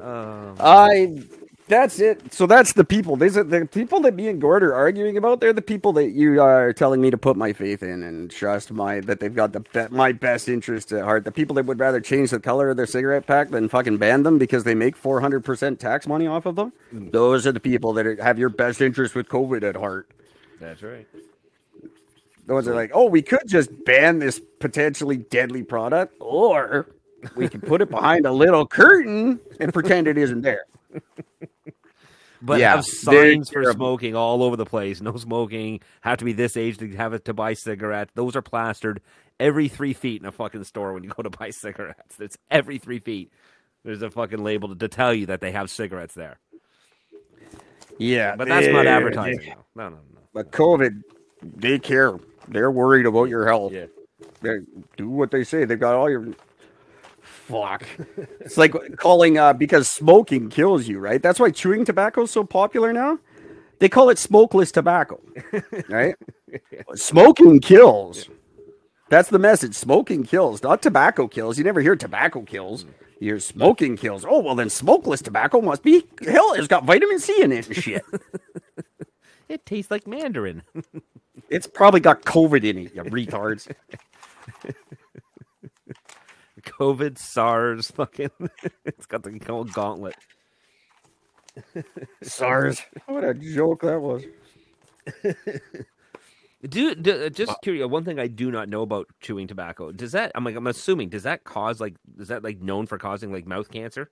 Speaker 5: Um,
Speaker 6: i that's it. So that's the people. These are the people that me and gord are arguing about they're the people that you are telling me to put my faith in and trust my that they've got the be- my best interest at heart. The people that would rather change the color of their cigarette pack than fucking ban them because they make 400% tax money off of them? Those are the people that are, have your best interest with covid at heart.
Speaker 5: That's right.
Speaker 6: The ones that are like, oh, we could just ban this potentially deadly product, or we can put it behind a little curtain and pretend it isn't there. *laughs*
Speaker 5: But
Speaker 6: Yeah,
Speaker 5: have signs for
Speaker 6: terrible.
Speaker 5: smoking all over the place. No smoking. Have to be this age to have it to buy cigarettes. Those are plastered every three feet in a fucking store when you go to buy *laughs* cigarettes. It's every three feet. There's a fucking label to, to tell you that they have cigarettes there.
Speaker 6: Yeah,
Speaker 5: But that's not
Speaker 6: eh,
Speaker 5: advertising.
Speaker 6: they-
Speaker 5: No, no, no. no.
Speaker 6: But COVID, they care. They're worried about your health.
Speaker 5: Yeah.
Speaker 6: They do what they say. They've got all your. Fuck. *laughs* it's like calling uh, because smoking kills you, right? That's why chewing tobacco is so popular now. They call it smokeless tobacco, *laughs* right? Smoking kills. That's the message. Smoking kills, not tobacco kills. You never hear tobacco kills. You hear smoking kills. Oh well, then smokeless tobacco must be hell. It's got vitamin C in it and shit. *laughs*
Speaker 5: It tastes like Mandarin.
Speaker 6: It's probably got COVID in it, you retards. *laughs*
Speaker 5: COVID, SARS, fucking. *laughs* it's got the whole gauntlet. *laughs*
Speaker 6: SARS. What a joke that was.
Speaker 5: Do, do uh, just curious. One thing I do not know about chewing tobacco does that? I'm like I'm assuming does that cause like is that like known for causing like mouth cancer?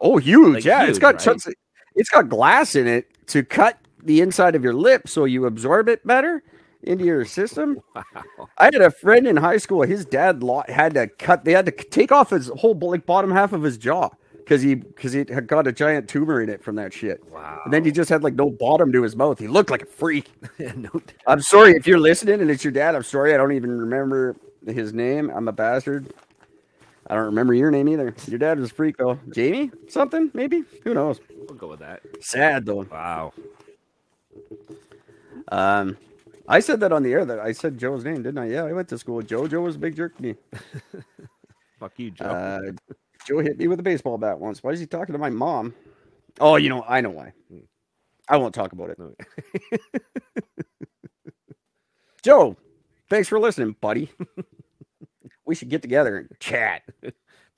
Speaker 6: Oh, huge!
Speaker 5: Like,
Speaker 6: yeah, it's
Speaker 5: huge,
Speaker 6: got
Speaker 5: right?
Speaker 6: chunks. of- it's got glass in it to cut the inside of your lip so you absorb it better into your system. *laughs* Wow. I had a friend in high school. His dad had to cut. They had to take off his whole like bottom half of his jaw because he because he had got a giant tumor in it from that shit.
Speaker 5: Wow.
Speaker 6: And then he just had like no bottom to his mouth. He looked like a freak. *laughs*
Speaker 5: no, *laughs*
Speaker 6: I'm sorry if you're listening and it's your dad. I'm sorry. I don't even remember his name. I'm a bastard. I don't remember your name either. Your dad was a freak though. Jamie something maybe. Who knows?
Speaker 5: we'll go with that.
Speaker 6: Sad though.
Speaker 5: Wow.
Speaker 6: Um, I said that on the air. That I said Joe's name, didn't I? Yeah, I went to school with Joe. Joe was a big jerk to me. *laughs*
Speaker 5: Fuck you, Joe.
Speaker 6: Uh, Joe hit me with a baseball bat once. Why is he talking to my mom? Oh, you know, I know why. I won't talk about it.
Speaker 5: No. *laughs*
Speaker 6: Joe, thanks for listening, buddy. *laughs* we should get together and chat.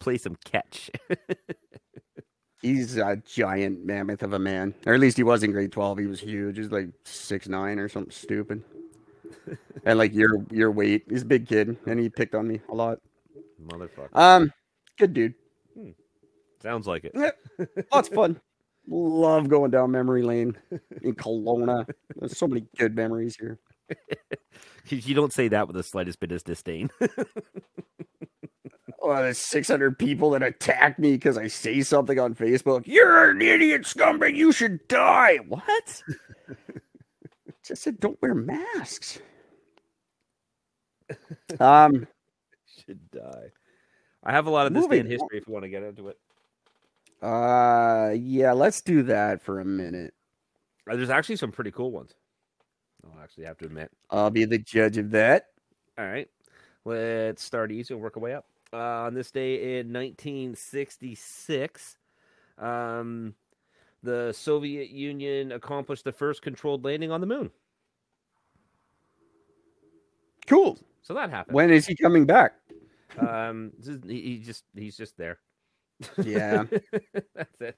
Speaker 5: Play some catch.
Speaker 6: He's a giant mammoth of a man, or at least he was in grade twelve. He was huge. He's like six nine or something stupid, and like your your weight. He's a big kid, and he picked on me a lot.
Speaker 5: Motherfucker.
Speaker 6: Um, good dude.
Speaker 5: Sounds like it.
Speaker 6: Yeah, lots of fun. Love going down memory lane in Kelowna. There's so many good memories here. *laughs*
Speaker 5: You don't say that with the slightest bit of disdain. *laughs*
Speaker 6: Oh, there's 600 people that attack me because I say something on Facebook. You're an idiot scumbag. You should die. What? *laughs* Just said don't wear masks. Um, *laughs*
Speaker 5: Should die. I have a lot of this day in history if you want to get into it.
Speaker 6: uh, yeah, let's do that for a minute.
Speaker 5: Uh, There's actually some pretty cool ones. I'll actually have to admit.
Speaker 6: I'll be the judge of that.
Speaker 5: All right. Let's start easy and work our way up. Uh, on this day in 1966, um, the Soviet Union accomplished the first controlled landing on the moon.
Speaker 6: Cool.
Speaker 5: So that happened.
Speaker 6: When is he coming back?
Speaker 5: Um, he just he's just there.
Speaker 6: Yeah. *laughs*
Speaker 5: That's it.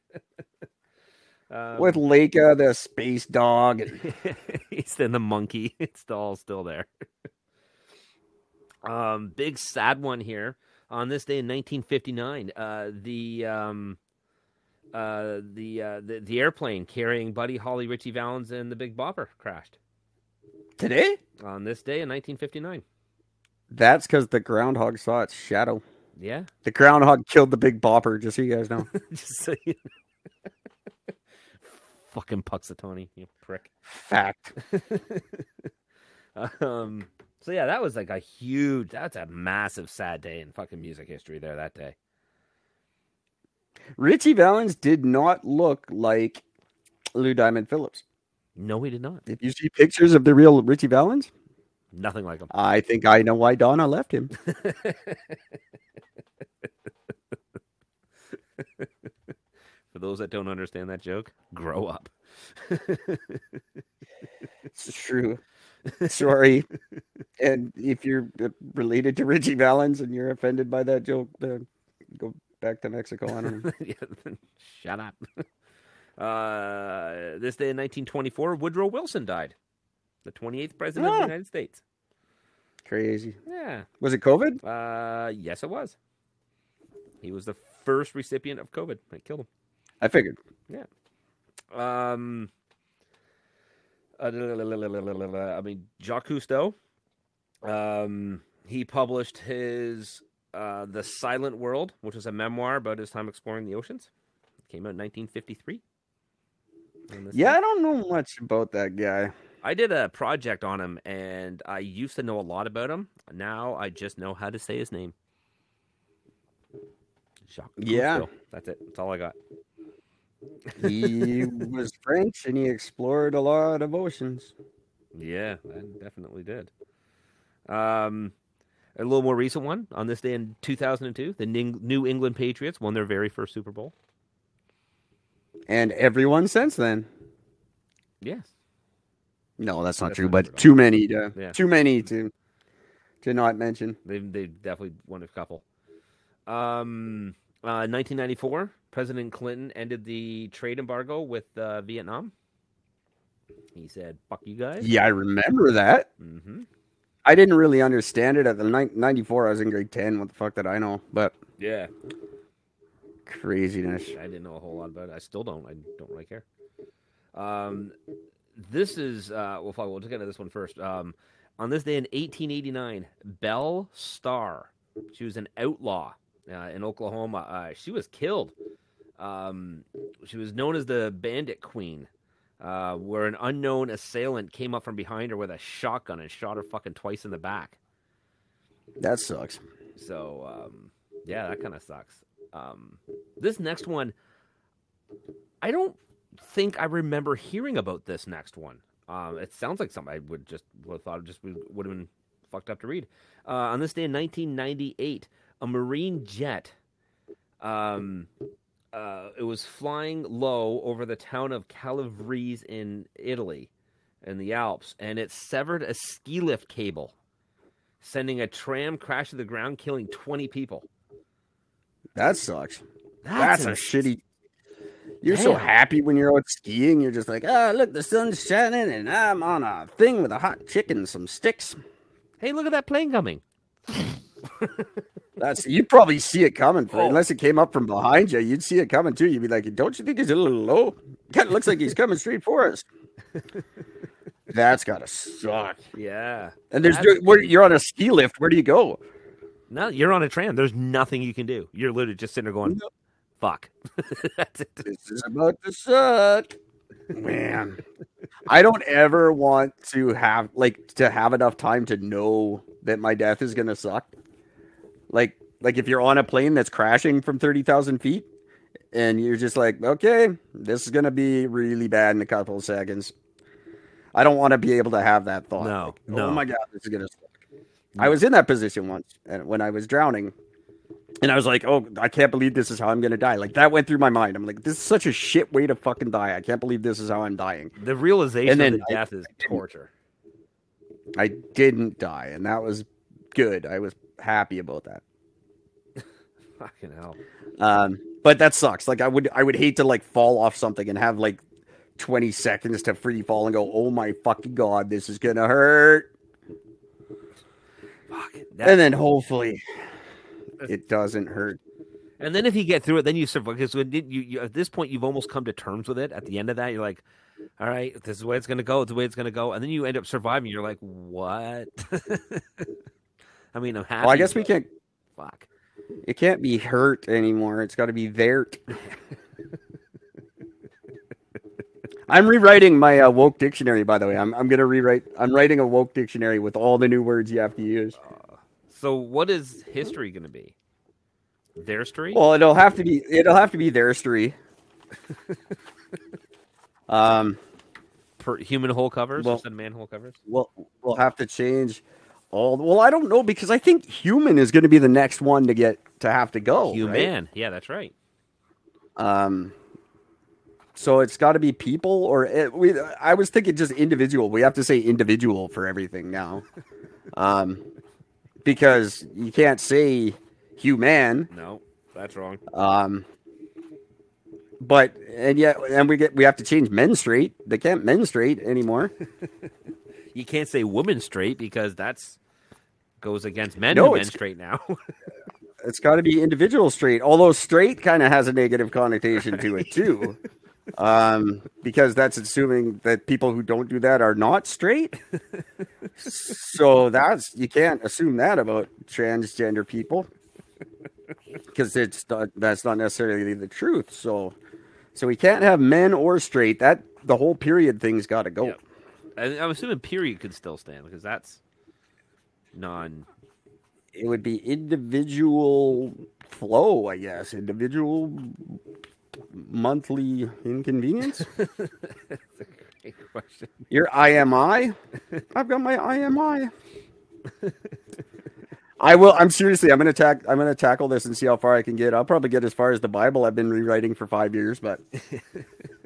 Speaker 5: Um,
Speaker 6: With Laika, the space dog. and- *laughs*
Speaker 5: he's then the monkey. *laughs* It's all still there. um, big sad one here on this day in 1959. Uh, the um, uh, the, uh, the the airplane carrying Buddy Holly, Ritchie Valens, and the Big Bopper crashed
Speaker 6: Today?
Speaker 5: on this day in 1959.
Speaker 6: That's because the groundhog saw its shadow.
Speaker 5: Yeah,
Speaker 6: The groundhog killed the big bopper, just so you guys know. *laughs*
Speaker 5: just so you... *laughs* fucking Punxsutawney, you prick.
Speaker 6: Fact. *laughs*
Speaker 5: um so yeah that was like a huge that's a massive sad day in fucking music history there that day
Speaker 6: Ritchie Valens did not look like Lou Diamond Phillips.
Speaker 5: No he did not
Speaker 6: If you see pictures of the real Ritchie Valens,
Speaker 5: nothing like him
Speaker 6: I think I know why Donna left him. *laughs*
Speaker 5: for those that don't understand that joke grow up
Speaker 6: It's true. Sorry. and if you're uh, related to Ritchie Valens and you're offended by that joke, then go back to Mexico. I don't know.
Speaker 5: Yeah, shut up *laughs* uh this day in 1924 woodrow wilson died the 28th president of the united states
Speaker 6: Crazy.
Speaker 5: yeah
Speaker 6: Was it COVID?
Speaker 5: uh yes it was he was the first recipient of covid that killed him
Speaker 6: I figured. Yeah.
Speaker 5: Um, uh, I mean, Jacques Cousteau. Um, he published his uh, "The Silent World," which was a memoir about his time exploring the oceans. It came out in 1953.
Speaker 6: Yeah. I don't know much about that guy.
Speaker 5: I did a project on him, and I used to know a lot about him. Now I just know how to say his name. Jacques
Speaker 6: Yeah.
Speaker 5: Cousteau. that's it. That's all I got.
Speaker 6: He *laughs* was French and he explored a lot of oceans.
Speaker 5: Yeah, I definitely did. Um, a little more recent one on this day in 2002, the New England Patriots won their very first Super Bowl.
Speaker 6: And everyone since then.
Speaker 5: Yes.
Speaker 6: No, that's not
Speaker 5: That's
Speaker 6: true,
Speaker 5: not
Speaker 6: but
Speaker 5: true
Speaker 6: too many to
Speaker 5: Yeah.
Speaker 6: too many to to not mention.
Speaker 5: They they definitely won a couple. Um, uh, 1994, President Clinton ended the trade embargo with uh, Vietnam. He said, "Fuck you guys."
Speaker 6: Yeah, I remember that.
Speaker 5: hmm
Speaker 6: I didn't really understand it at the ni- 94. I was in grade 10. What the fuck did I know? But
Speaker 5: Yeah,
Speaker 6: craziness.
Speaker 5: I didn't know a whole lot about it. I still don't. I don't really care. Um, this is uh, well, we'll just get into this one first. Um, on this day in 1889, Belle Starr, she was an outlaw uh, in Oklahoma. Uh, she was killed. Um, she was known as the Bandit Queen, uh, where an unknown assailant came up from behind her with a shotgun and shot her fucking twice in the back.
Speaker 6: That sucks.
Speaker 5: So um, yeah, that kind of sucks. Um, this next one, I don't think I remember hearing about this next one. Um, it sounds like something I would just would have thought it just would have been fucked up to read. Uh, on this day in 1998, a Marine jet, um, uh, it was flying low over the town of Cavalese in Italy, in the Alps, and it severed a ski lift cable sending a tram crash to the ground, killing 20 people.
Speaker 6: That sucks. That's, a shitty. You're so happy when you're out skiing. You're just like, ah, look, the sun's shining, and I'm on a thing with a hot chicken and some sticks.
Speaker 5: Hey, look at that plane coming.
Speaker 6: That's you probably see it coming, for,
Speaker 5: Oh.
Speaker 6: unless it came up from behind you. You'd see it coming too. You'd be like, "Don't you think he's a little low? Kind of looks like he's coming straight for us." *laughs* That's gotta suck.
Speaker 5: Yeah.
Speaker 6: And there's
Speaker 5: That's-
Speaker 6: where you're on a ski lift. Where do you go?
Speaker 5: No, you're on a tram. There's nothing you can do. You're literally just sitting there going, fuck. *laughs* That's it.
Speaker 6: This is about to suck, man. I don't ever want to have like to have enough time to know that my death is gonna suck. Like, like if you're on a plane that's crashing from thirty thousand feet, and you're just like, okay, this is gonna be really bad in a couple of seconds. I don't want to be able to have that thought.
Speaker 5: No,
Speaker 6: Like, oh
Speaker 5: no.
Speaker 6: Oh my god, this is gonna suck. I was in that position once, and when I was drowning, and I was like, "Oh, I can't believe this is how I'm gonna die." Like that went through my mind. I'm like, "This is such a shit way to fucking die. I can't believe this is how I'm dying."
Speaker 5: The realization
Speaker 6: then
Speaker 5: of the
Speaker 6: I-
Speaker 5: death is torture.
Speaker 6: I didn't die, and that was good. I was happy about that. *laughs*
Speaker 5: Fucking hell.
Speaker 6: Um, but that sucks. Like I would, I would hate to like fall off something and have like 20 seconds to free fall and go, "Oh my fucking god, this is gonna hurt,"
Speaker 5: Fuck. That,
Speaker 6: and then hopefully it doesn't hurt.
Speaker 5: and then if you get through it, then you survive. Because when you, you, at this point, you've almost come to terms with it. At the end of that, you're like, all right, this is the way it's going to go. It's the way it's going to go. And then you end up surviving. You're like, what? *laughs* I mean, I'm happy.
Speaker 6: Well, I guess we can't.
Speaker 5: Fuck.
Speaker 6: It can't be hurt anymore. It's got to be there. *laughs* I'm rewriting my uh, woke dictionary, by the way. I'm I'm gonna rewrite. I'm writing a woke dictionary with all the new words you have to use.
Speaker 5: So what is history going to be? Their street?
Speaker 6: Well, it'll have to be. It'll have to be their story. *laughs* um,
Speaker 5: per human hole covers
Speaker 6: well-
Speaker 5: instead of manhole covers?
Speaker 6: we'll we'll have to change all. Well, I don't know because I think human is going to be the next one to get to have to go. right?
Speaker 5: Human. Yeah, that's right.
Speaker 6: Um, so it's got to be people, or it, we. I was thinking just individual. We have to say individual for everything now, um, because you can't say human.
Speaker 5: No, that's wrong.
Speaker 6: Um, but and yet, and we get we have to change men straight. They can't men straight anymore. *laughs*
Speaker 5: You can't say woman straight because that's goes against men
Speaker 6: No, it's-
Speaker 5: menstruate now. *laughs*
Speaker 6: it's got to be individual straight. Although straight kind of has a negative connotation to it too, *laughs* um, because that's assuming that people who don't do that are not straight. so that's you can't assume that about transgender people because it's not, that's not necessarily the truth. So, so we can't have men or straight. That the whole period thing's got to go.
Speaker 5: Yep. I, I'm assuming period could still stand because that's non.
Speaker 6: It would be individual flow, I guess. Individual monthly inconvenience. *laughs*
Speaker 5: Great question.
Speaker 6: Your IMI? I've got my IMI. *laughs* I will. I'm seriously. I'm gonna tack. I'm gonna tackle this and see how far I can get. I'll probably get as far as the Bible I've been rewriting for five years, but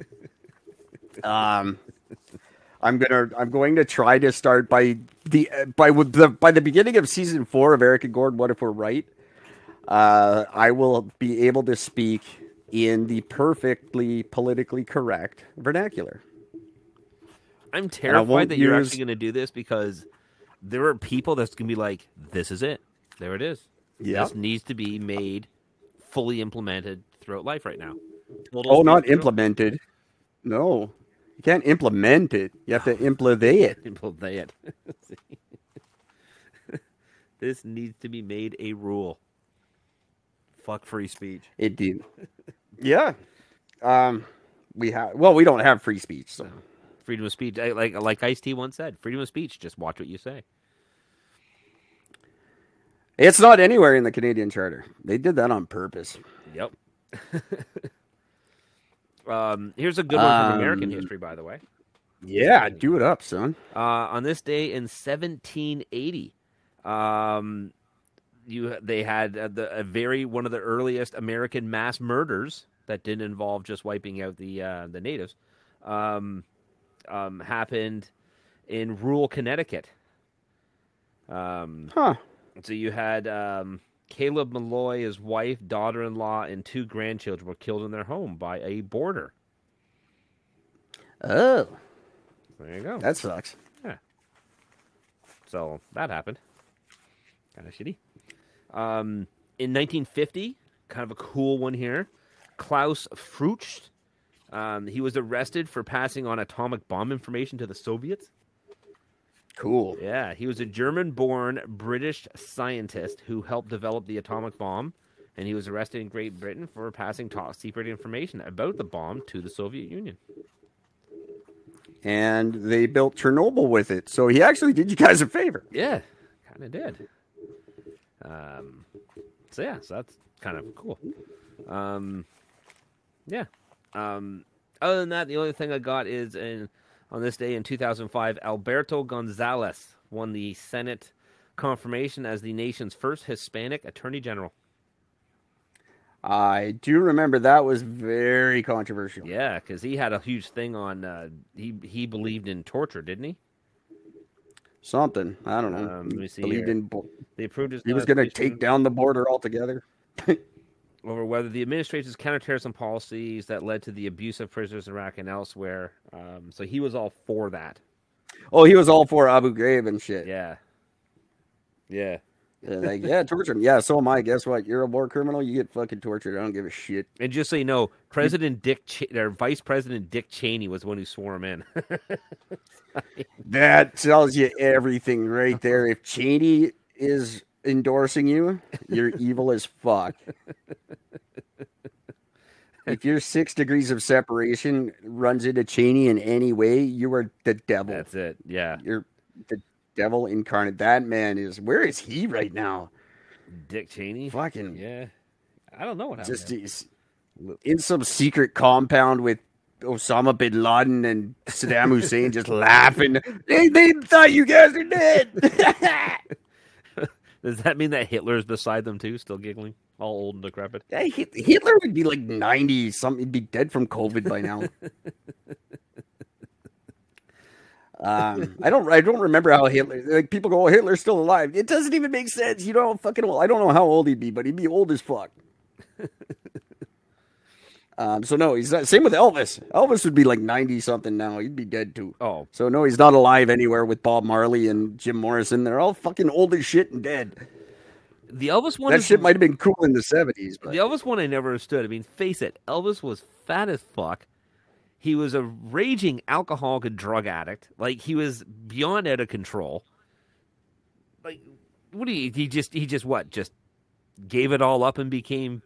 Speaker 6: *laughs* um, I'm gonna. I'm going to try to start by the by with the by the beginning of season four of Eric and Gordon. What if we're right? Uh, I will be able to speak in the perfectly politically correct vernacular.
Speaker 5: I'm terrified that you're
Speaker 6: use-
Speaker 5: actually going to do this because there are people that's going to be like, "This is it. There it is.
Speaker 6: Yeah.
Speaker 5: This needs to be made fully implemented throughout life right now."
Speaker 6: Oh, not implemented. No, you can't implement it. You have to implement it.
Speaker 5: Implement it. this needs to be made a rule. Fuck free speech.
Speaker 6: It did. Yeah. Um, we have. Well, we don't have free speech, so
Speaker 5: Freedom of speech, like like Ice T once said, freedom of speech. Just watch what you say.
Speaker 6: it's not anywhere in the Canadian Charter. They did that on purpose.
Speaker 5: Yep. *laughs* um, here's a good one from American
Speaker 6: Um,
Speaker 5: history, by the way.
Speaker 6: Yeah, do it up, son.
Speaker 5: Uh, on this day in 1780, um, you they had uh, the a very one of the earliest American mass murders that didn't involve just wiping out the uh, the natives. Um, um, happened in rural Connecticut. Um,
Speaker 6: Huh.
Speaker 5: so you had um, Caleb Mallory, his wife, daughter-in-law, and two grandchildren were killed in their home by a boarder.
Speaker 6: Oh,
Speaker 5: There you go.
Speaker 6: that sucks. Yeah.
Speaker 5: So that happened. Kind of shitty. Um, in 1950, kind of a cool one here. Klaus Fuchs. Um, he was arrested for passing on atomic bomb information to the Soviets.
Speaker 6: Cool.
Speaker 5: Yeah, he was a German-born British scientist who helped develop the atomic bomb, and he was arrested in Great Britain for passing top secret information about the bomb to the Soviet Union.
Speaker 6: And they built Chernobyl with it, so he actually did you guys a favor.
Speaker 5: Yeah, kind of did. Um, so yeah, so that's kind of cool. Um, yeah. Um, other than that, the only thing I got is in on this day in 2005, Alberto Gonzales won the Senate confirmation as the nation's first Hispanic Attorney General.
Speaker 6: I do remember that was very controversial.
Speaker 5: Yeah, because he had a huge thing on. Uh, he he believed in torture, didn't he?
Speaker 6: Something I don't know.
Speaker 5: Um, let me see
Speaker 6: Believed in bo-
Speaker 5: They approved his.
Speaker 6: he was going to take down the border altogether. *laughs*
Speaker 5: over whether the administration's counterterrorism policies that led to the abuse of prisoners in Iraq and elsewhere. Um, so he was all for that.
Speaker 6: Oh, he was all for Abu Ghraib and shit.
Speaker 5: Yeah. Yeah.
Speaker 6: Yeah, like, yeah, torture him. Yeah, so am I. Guess what? You're a war criminal. You get fucking tortured. I don't give a shit.
Speaker 5: And just so you know, President Dick, Ch- or Vice President Dick Cheney was the one who swore him in. *laughs*
Speaker 6: That tells you everything right there. If Cheney is endorsing you, you're evil as fuck. If your six degrees of separation runs into Cheney in any way, you are the devil.
Speaker 5: That's it. Yeah.
Speaker 6: You're the devil incarnate. That man is. Where is he right now?
Speaker 5: Dick Cheney.
Speaker 6: Fucking
Speaker 5: Yeah. I don't know what happened.
Speaker 6: just he's in some secret compound with Osama bin Laden and Saddam Hussein just *laughs* laughing. They, they thought you guys are dead. *laughs*
Speaker 5: Does that mean that Hitler's beside them too, still giggling, all old and decrepit?
Speaker 6: Yeah, Hitler would be like 90 something. He'd be dead from COVID by now. *laughs* um, I don't I don't remember how Hitler like people go, oh, Hitler's still alive. It doesn't even make sense. You know fucking old. I don't know how old he'd be, but he'd be old as fuck. *laughs* um, so no, he's not same with Elvis. Elvis would be like 90 something now. He'd be dead too.
Speaker 5: Oh,
Speaker 6: So no, he's not alive anywhere with Bob Marley and Jim Morrison. They're all fucking old as shit and dead.
Speaker 5: the Elvis one.
Speaker 6: That
Speaker 5: is-
Speaker 6: shit might have been cool in the 70s, but
Speaker 5: The Elvis one I never understood. I mean, face it, Elvis was fat as fuck. He was a raging alcoholic and drug addict. Like he was beyond out of control. Like what do you he just he just what? Just gave it all up and became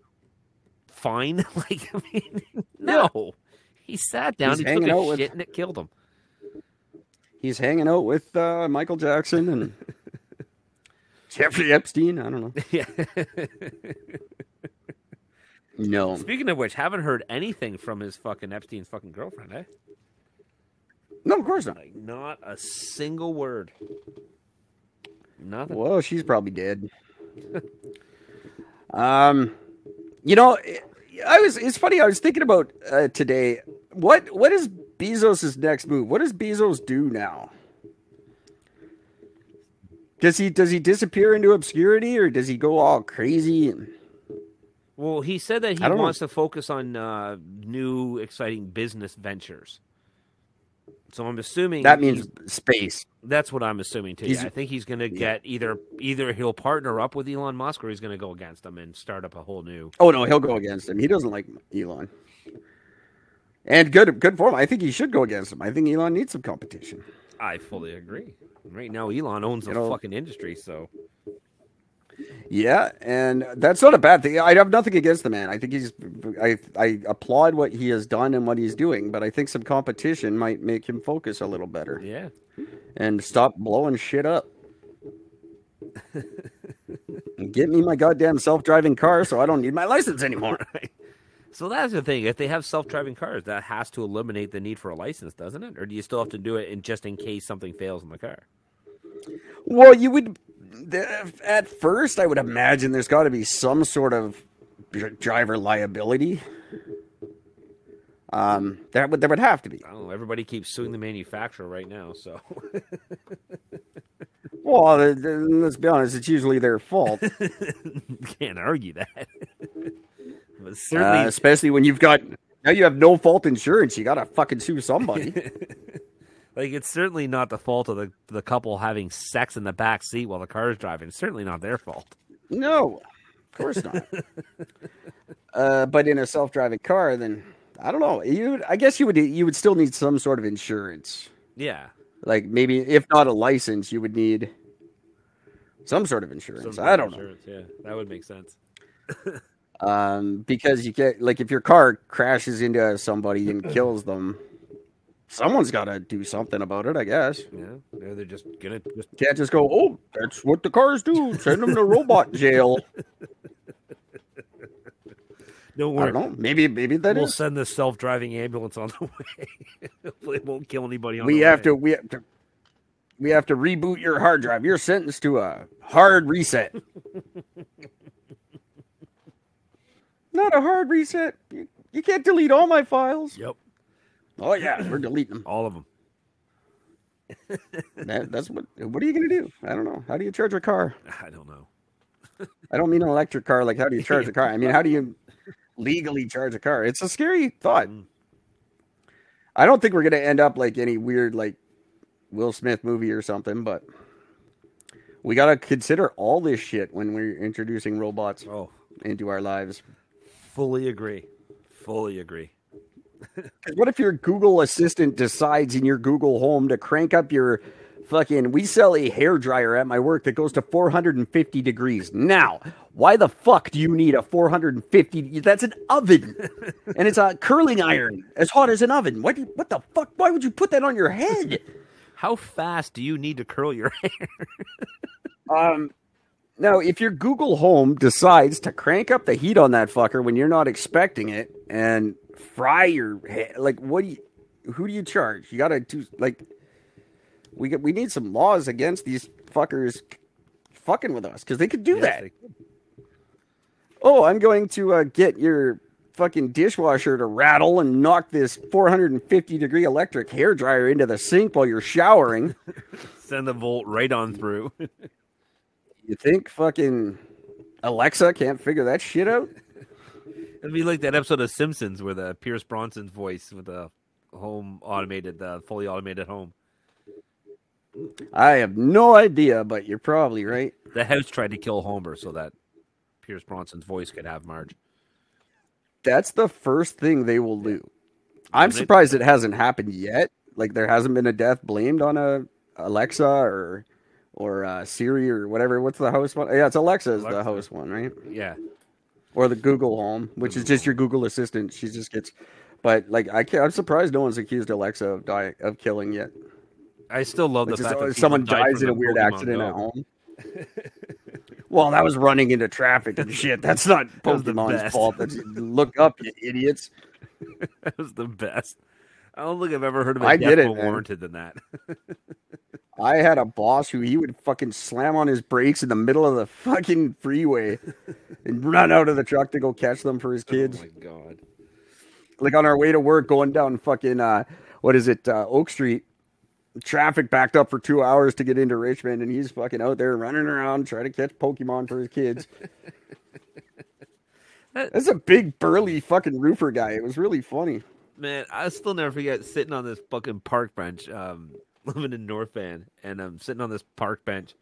Speaker 5: fine? *laughs* like I mean no. He sat down,
Speaker 6: He's
Speaker 5: he took a
Speaker 6: with-
Speaker 5: shit, and it killed him.
Speaker 6: He's hanging out with uh, Michael Jackson and *laughs* Jeffrey Epstein. I don't know. *laughs*
Speaker 5: Yeah.
Speaker 6: No.
Speaker 5: Speaking of which, haven't heard anything from his fucking Epstein's fucking girlfriend, eh?
Speaker 6: No, of course not.
Speaker 5: Like, not a single word. Nothing.
Speaker 6: Well, she's probably dead. *laughs* um, you know, I was. It's funny. I was thinking about uh, today. What What is Bezos' next move? What does Bezos do now? Does he Does he disappear into obscurity, or does he go all crazy? And,
Speaker 5: Well, he said that he
Speaker 6: don't know.
Speaker 5: wants to focus on uh, new, exciting business ventures. So I'm assuming
Speaker 6: that means space.
Speaker 5: that's what I'm assuming too.
Speaker 6: He's-
Speaker 5: I think he's going to get either either he'll partner up with Elon Musk or he's going to go against him and start up a whole new.
Speaker 6: Oh no, he'll go against him. He doesn't like Elon. And good, good for him. I think he should go against him. I think Elon needs some competition.
Speaker 5: I fully agree. Right now, Elon owns the
Speaker 6: You know-
Speaker 5: fucking industry, so
Speaker 6: Yeah, and that's not a bad thing. I have nothing against the man. I think he's. I I applaud what he has done and what he's doing, but I think some competition might make him focus a little better
Speaker 5: yeah.
Speaker 6: and stop blowing shit up. *laughs* Get me my goddamn self-driving car, so I don't need my license anymore. *laughs*
Speaker 5: So that's the thing. If they have self-driving cars, that has to eliminate the need for a license, doesn't it? Or do you still have to do it in just in case something fails in the car?
Speaker 6: Well, you would. At first, I would imagine there's got to be some sort of driver liability. Um, there would there would have to be.
Speaker 5: I don't know. Everybody keeps suing the manufacturer right now, so *laughs*
Speaker 6: Well, let's be honest, it's usually their fault, *laughs*
Speaker 5: can't argue that. *laughs* but
Speaker 6: uh, especially when you've got now you have no fault insurance. You got to fucking sue somebody.
Speaker 5: Like it's certainly not the fault of the the couple having sex in the back seat while the car is driving. It's certainly not their fault.
Speaker 6: no, of course not. *laughs* uh, but in a self-driving car, then I don't know. You, I guess you would you would still need some sort of insurance.
Speaker 5: Yeah,
Speaker 6: Like maybe if not a license, you would need some sort of insurance.
Speaker 5: Some
Speaker 6: I don't know.
Speaker 5: insurance, Yeah, that would make sense. *laughs*
Speaker 6: Um, because you get like if your car crashes into somebody and kills them, someone's got to do something about it. I guess
Speaker 5: Yeah, they're, they're just gonna just
Speaker 6: can't just go. Oh, that's what the cars do. Send them to robot jail. *laughs*
Speaker 5: don't
Speaker 6: I
Speaker 5: worry.
Speaker 6: don't know. Maybe maybe that
Speaker 5: We'll
Speaker 6: is.
Speaker 5: send the self-driving ambulance on the *laughs* way. Hopefully, it won't kill anybody on
Speaker 6: We have
Speaker 5: way.
Speaker 6: to. We have to. We have to reboot your hard drive. You're sentenced to a hard reset. *laughs* Not a hard reset. You, you can't delete all my files.
Speaker 5: Yep,
Speaker 6: Oh yeah, we're deleting them.
Speaker 5: all of them. *laughs*
Speaker 6: That, that's what. What are you gonna do? I don't know. How do you charge a car?
Speaker 5: I don't know.
Speaker 6: I don't mean an electric car. Like how do you charge a car? I mean how do you legally charge a car? It's a scary thought. Mm-hmm. I don't think we're gonna end up like any weird like Will Smith movie or something, but we gotta consider all this shit when we're introducing robots
Speaker 5: Oh,
Speaker 6: into our lives.
Speaker 5: fully agree. Fully agree.
Speaker 6: What if your Google Assistant decides in your Google Home to crank up your fucking? We sell a hair dryer at my work that goes to 450 degrees. Now, why the fuck do you need a 450? That's an oven, *laughs* and it's a curling iron as hot as an oven. What? What the fuck? Why would you put that on your head? *laughs*
Speaker 5: How fast do you need to curl your *laughs* hair?
Speaker 6: Um. Now, if your Google Home decides to crank up the heat on that fucker when you're not expecting it and fry your hair, like what do you, who do you charge? You gotta do like we get we need some laws against these fuckers fucking with us because they could do
Speaker 5: Yes,
Speaker 6: that.
Speaker 5: could.
Speaker 6: Oh, I'm going to uh, get your fucking dishwasher to rattle and knock this 450 degree electric hair dryer into the sink while you're showering. *laughs*
Speaker 5: Send the volt right on through. *laughs*
Speaker 6: you think fucking Alexa can't figure that shit out?
Speaker 5: It'd be like that episode of Simpsons where the Pierce Brosnan's voice with the home automated, the fully automated home.
Speaker 6: I have no idea, but you're probably right.
Speaker 5: The house tried to kill Homer so that Pierce Brosnan's voice could have Marge.
Speaker 6: That's the first thing they will do. I'm surprised it hasn't happened yet. Like there hasn't been a death blamed on a Alexa or or uh, Siri or whatever. What's the host one? Yeah, it's Alexa is the host one, right?
Speaker 5: Yeah.
Speaker 6: Or the Google Home, which is just your Google Assistant. She just gets But like, I can't, I'm surprised no one's accused Alexa of dying of killing yet.
Speaker 5: I still love the
Speaker 6: Which
Speaker 5: fact that
Speaker 6: someone dies in a weird
Speaker 5: Pokemon
Speaker 6: accident
Speaker 5: Go.
Speaker 6: at home. *laughs* well, that was running into traffic and shit. That's not *laughs*
Speaker 5: the
Speaker 6: Pokemon's
Speaker 5: best.
Speaker 6: fault. That's, look up, you idiots. *laughs*
Speaker 5: that was the best. I don't think I've ever heard of a
Speaker 6: I
Speaker 5: death
Speaker 6: get it,
Speaker 5: more
Speaker 6: man.
Speaker 5: warranted than that. *laughs*
Speaker 6: I had a boss who he would fucking slam on his brakes in the middle of the fucking freeway and run out of the truck to go catch them for his kids.
Speaker 5: Oh my god.
Speaker 6: like on our way to work going down fucking uh what is it uh oak street traffic backed up for two hours to get into richmond and he's fucking out there running around trying to catch pokemon for his kids *laughs* that's a big burly fucking roofer guy it was really funny
Speaker 5: Man, I still never forget sitting on this fucking park bench, um, *laughs* living in North Van, and I'm sitting on this park bench,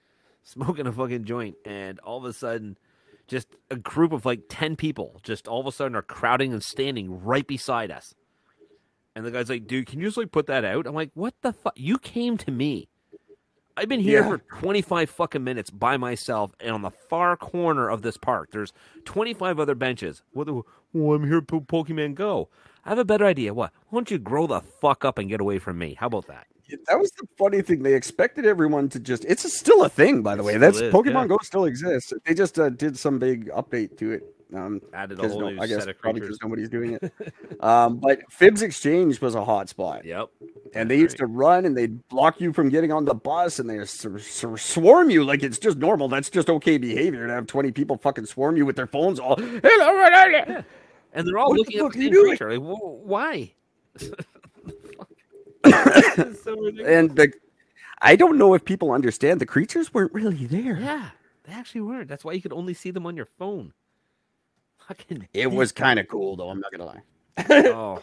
Speaker 5: smoking a fucking joint, and all of a sudden, just a group of like ten people, just all of a sudden are crowding and standing right beside us. And the guy's like, "Dude, can you just like put that out?" I'm like, "What the fuck? You came to me. I've been here
Speaker 6: Yeah.
Speaker 5: for 25 fucking minutes by myself, and on the far corner of this park, there's 25 other benches. What? The, well, I'm here to Pokemon Go. I have a better idea. What? Why don't you grow the fuck up and get away from me? How about that?
Speaker 6: that was the funny thing they expected everyone to just it's still a thing by the
Speaker 5: It
Speaker 6: way that's
Speaker 5: is,
Speaker 6: pokemon
Speaker 5: yeah.
Speaker 6: go still exists they just uh, did some big update to it um
Speaker 5: Added a whole
Speaker 6: no-
Speaker 5: new
Speaker 6: i guess
Speaker 5: set of
Speaker 6: probably
Speaker 5: creatures.
Speaker 6: because nobody's doing it *laughs* um but Phibbs Exchange was a hot spot
Speaker 5: Yep.
Speaker 6: and they used to run and they'd block you from getting on the bus and they swarm you like it's just normal. That's just okay behavior to have 20 people fucking swarm you with their phones all. Hello, hello."
Speaker 5: And they're all
Speaker 6: What the
Speaker 5: looking at the
Speaker 6: are you
Speaker 5: same creature. Like, why? *laughs* *coughs* So.
Speaker 6: And the, I don't know if people understand the creatures weren't really there.
Speaker 5: yeah, they actually weren't. That's why you could only see them on your phone. Fucking.
Speaker 6: It was kind of cool though. I'm not gonna lie.
Speaker 5: oh,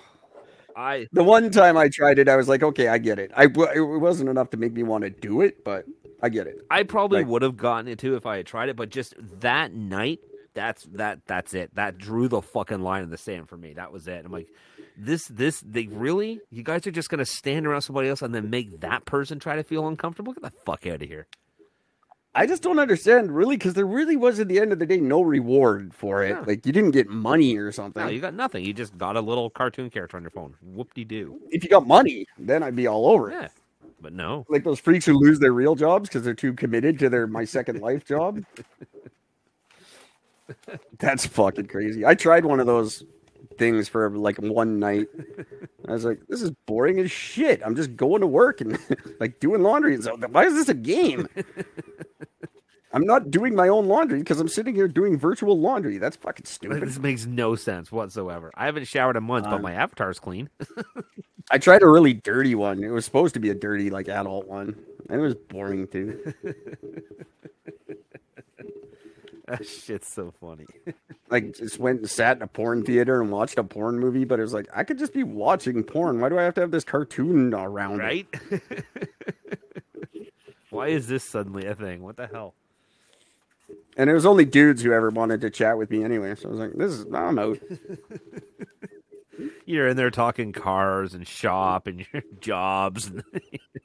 Speaker 5: I *laughs*
Speaker 6: The one time I tried it, I was like, okay, I get it. I it wasn't enough to make me want to do it, but I get it.
Speaker 5: I probably
Speaker 6: Like-
Speaker 5: would have gotten it too if I had tried it, but just that night, that's that that's it. That drew the fucking line in the sand for me. That was it. I'm like, this this they really you guys are just gonna stand around somebody else and then make that person try to feel uncomfortable? Get the fuck out of here.
Speaker 6: I just don't understand really because there really was at the end of the day no reward for it.
Speaker 5: Yeah.
Speaker 6: Like you didn't get money or something.
Speaker 5: No, you got nothing. You just got a little cartoon character on your phone. Whoop de doo.
Speaker 6: if you got money, then I'd be all over it.
Speaker 5: Yeah, but no.
Speaker 6: Like those freaks who lose their real jobs because they're too committed to their my second life job. *laughs* That's fucking crazy. I tried one of those things for like one night. I was like, this is boring as shit. I'm just going to work and *laughs* like doing laundry. So why is this a game? I'm not doing my own laundry because I'm sitting here doing virtual laundry. That's fucking stupid.
Speaker 5: This makes no sense whatsoever. I haven't showered in months, but
Speaker 6: Um,
Speaker 5: my avatar's clean. *laughs*
Speaker 6: I tried a really dirty one. It was supposed to be a dirty, like adult one, and it was boring too. *laughs*
Speaker 5: that *laughs* shit's so funny. *laughs*
Speaker 6: like just went and sat in a porn theater and watched a porn movie, but it was like I could just be watching porn. Why do I have to have this cartoon around?
Speaker 5: Right? *laughs* Why is this suddenly a thing? What the hell?
Speaker 6: And it was only dudes who ever wanted to chat with me anyway. So I was like, this is I'm out.
Speaker 5: You're in there talking cars and shop and your *laughs* jobs. And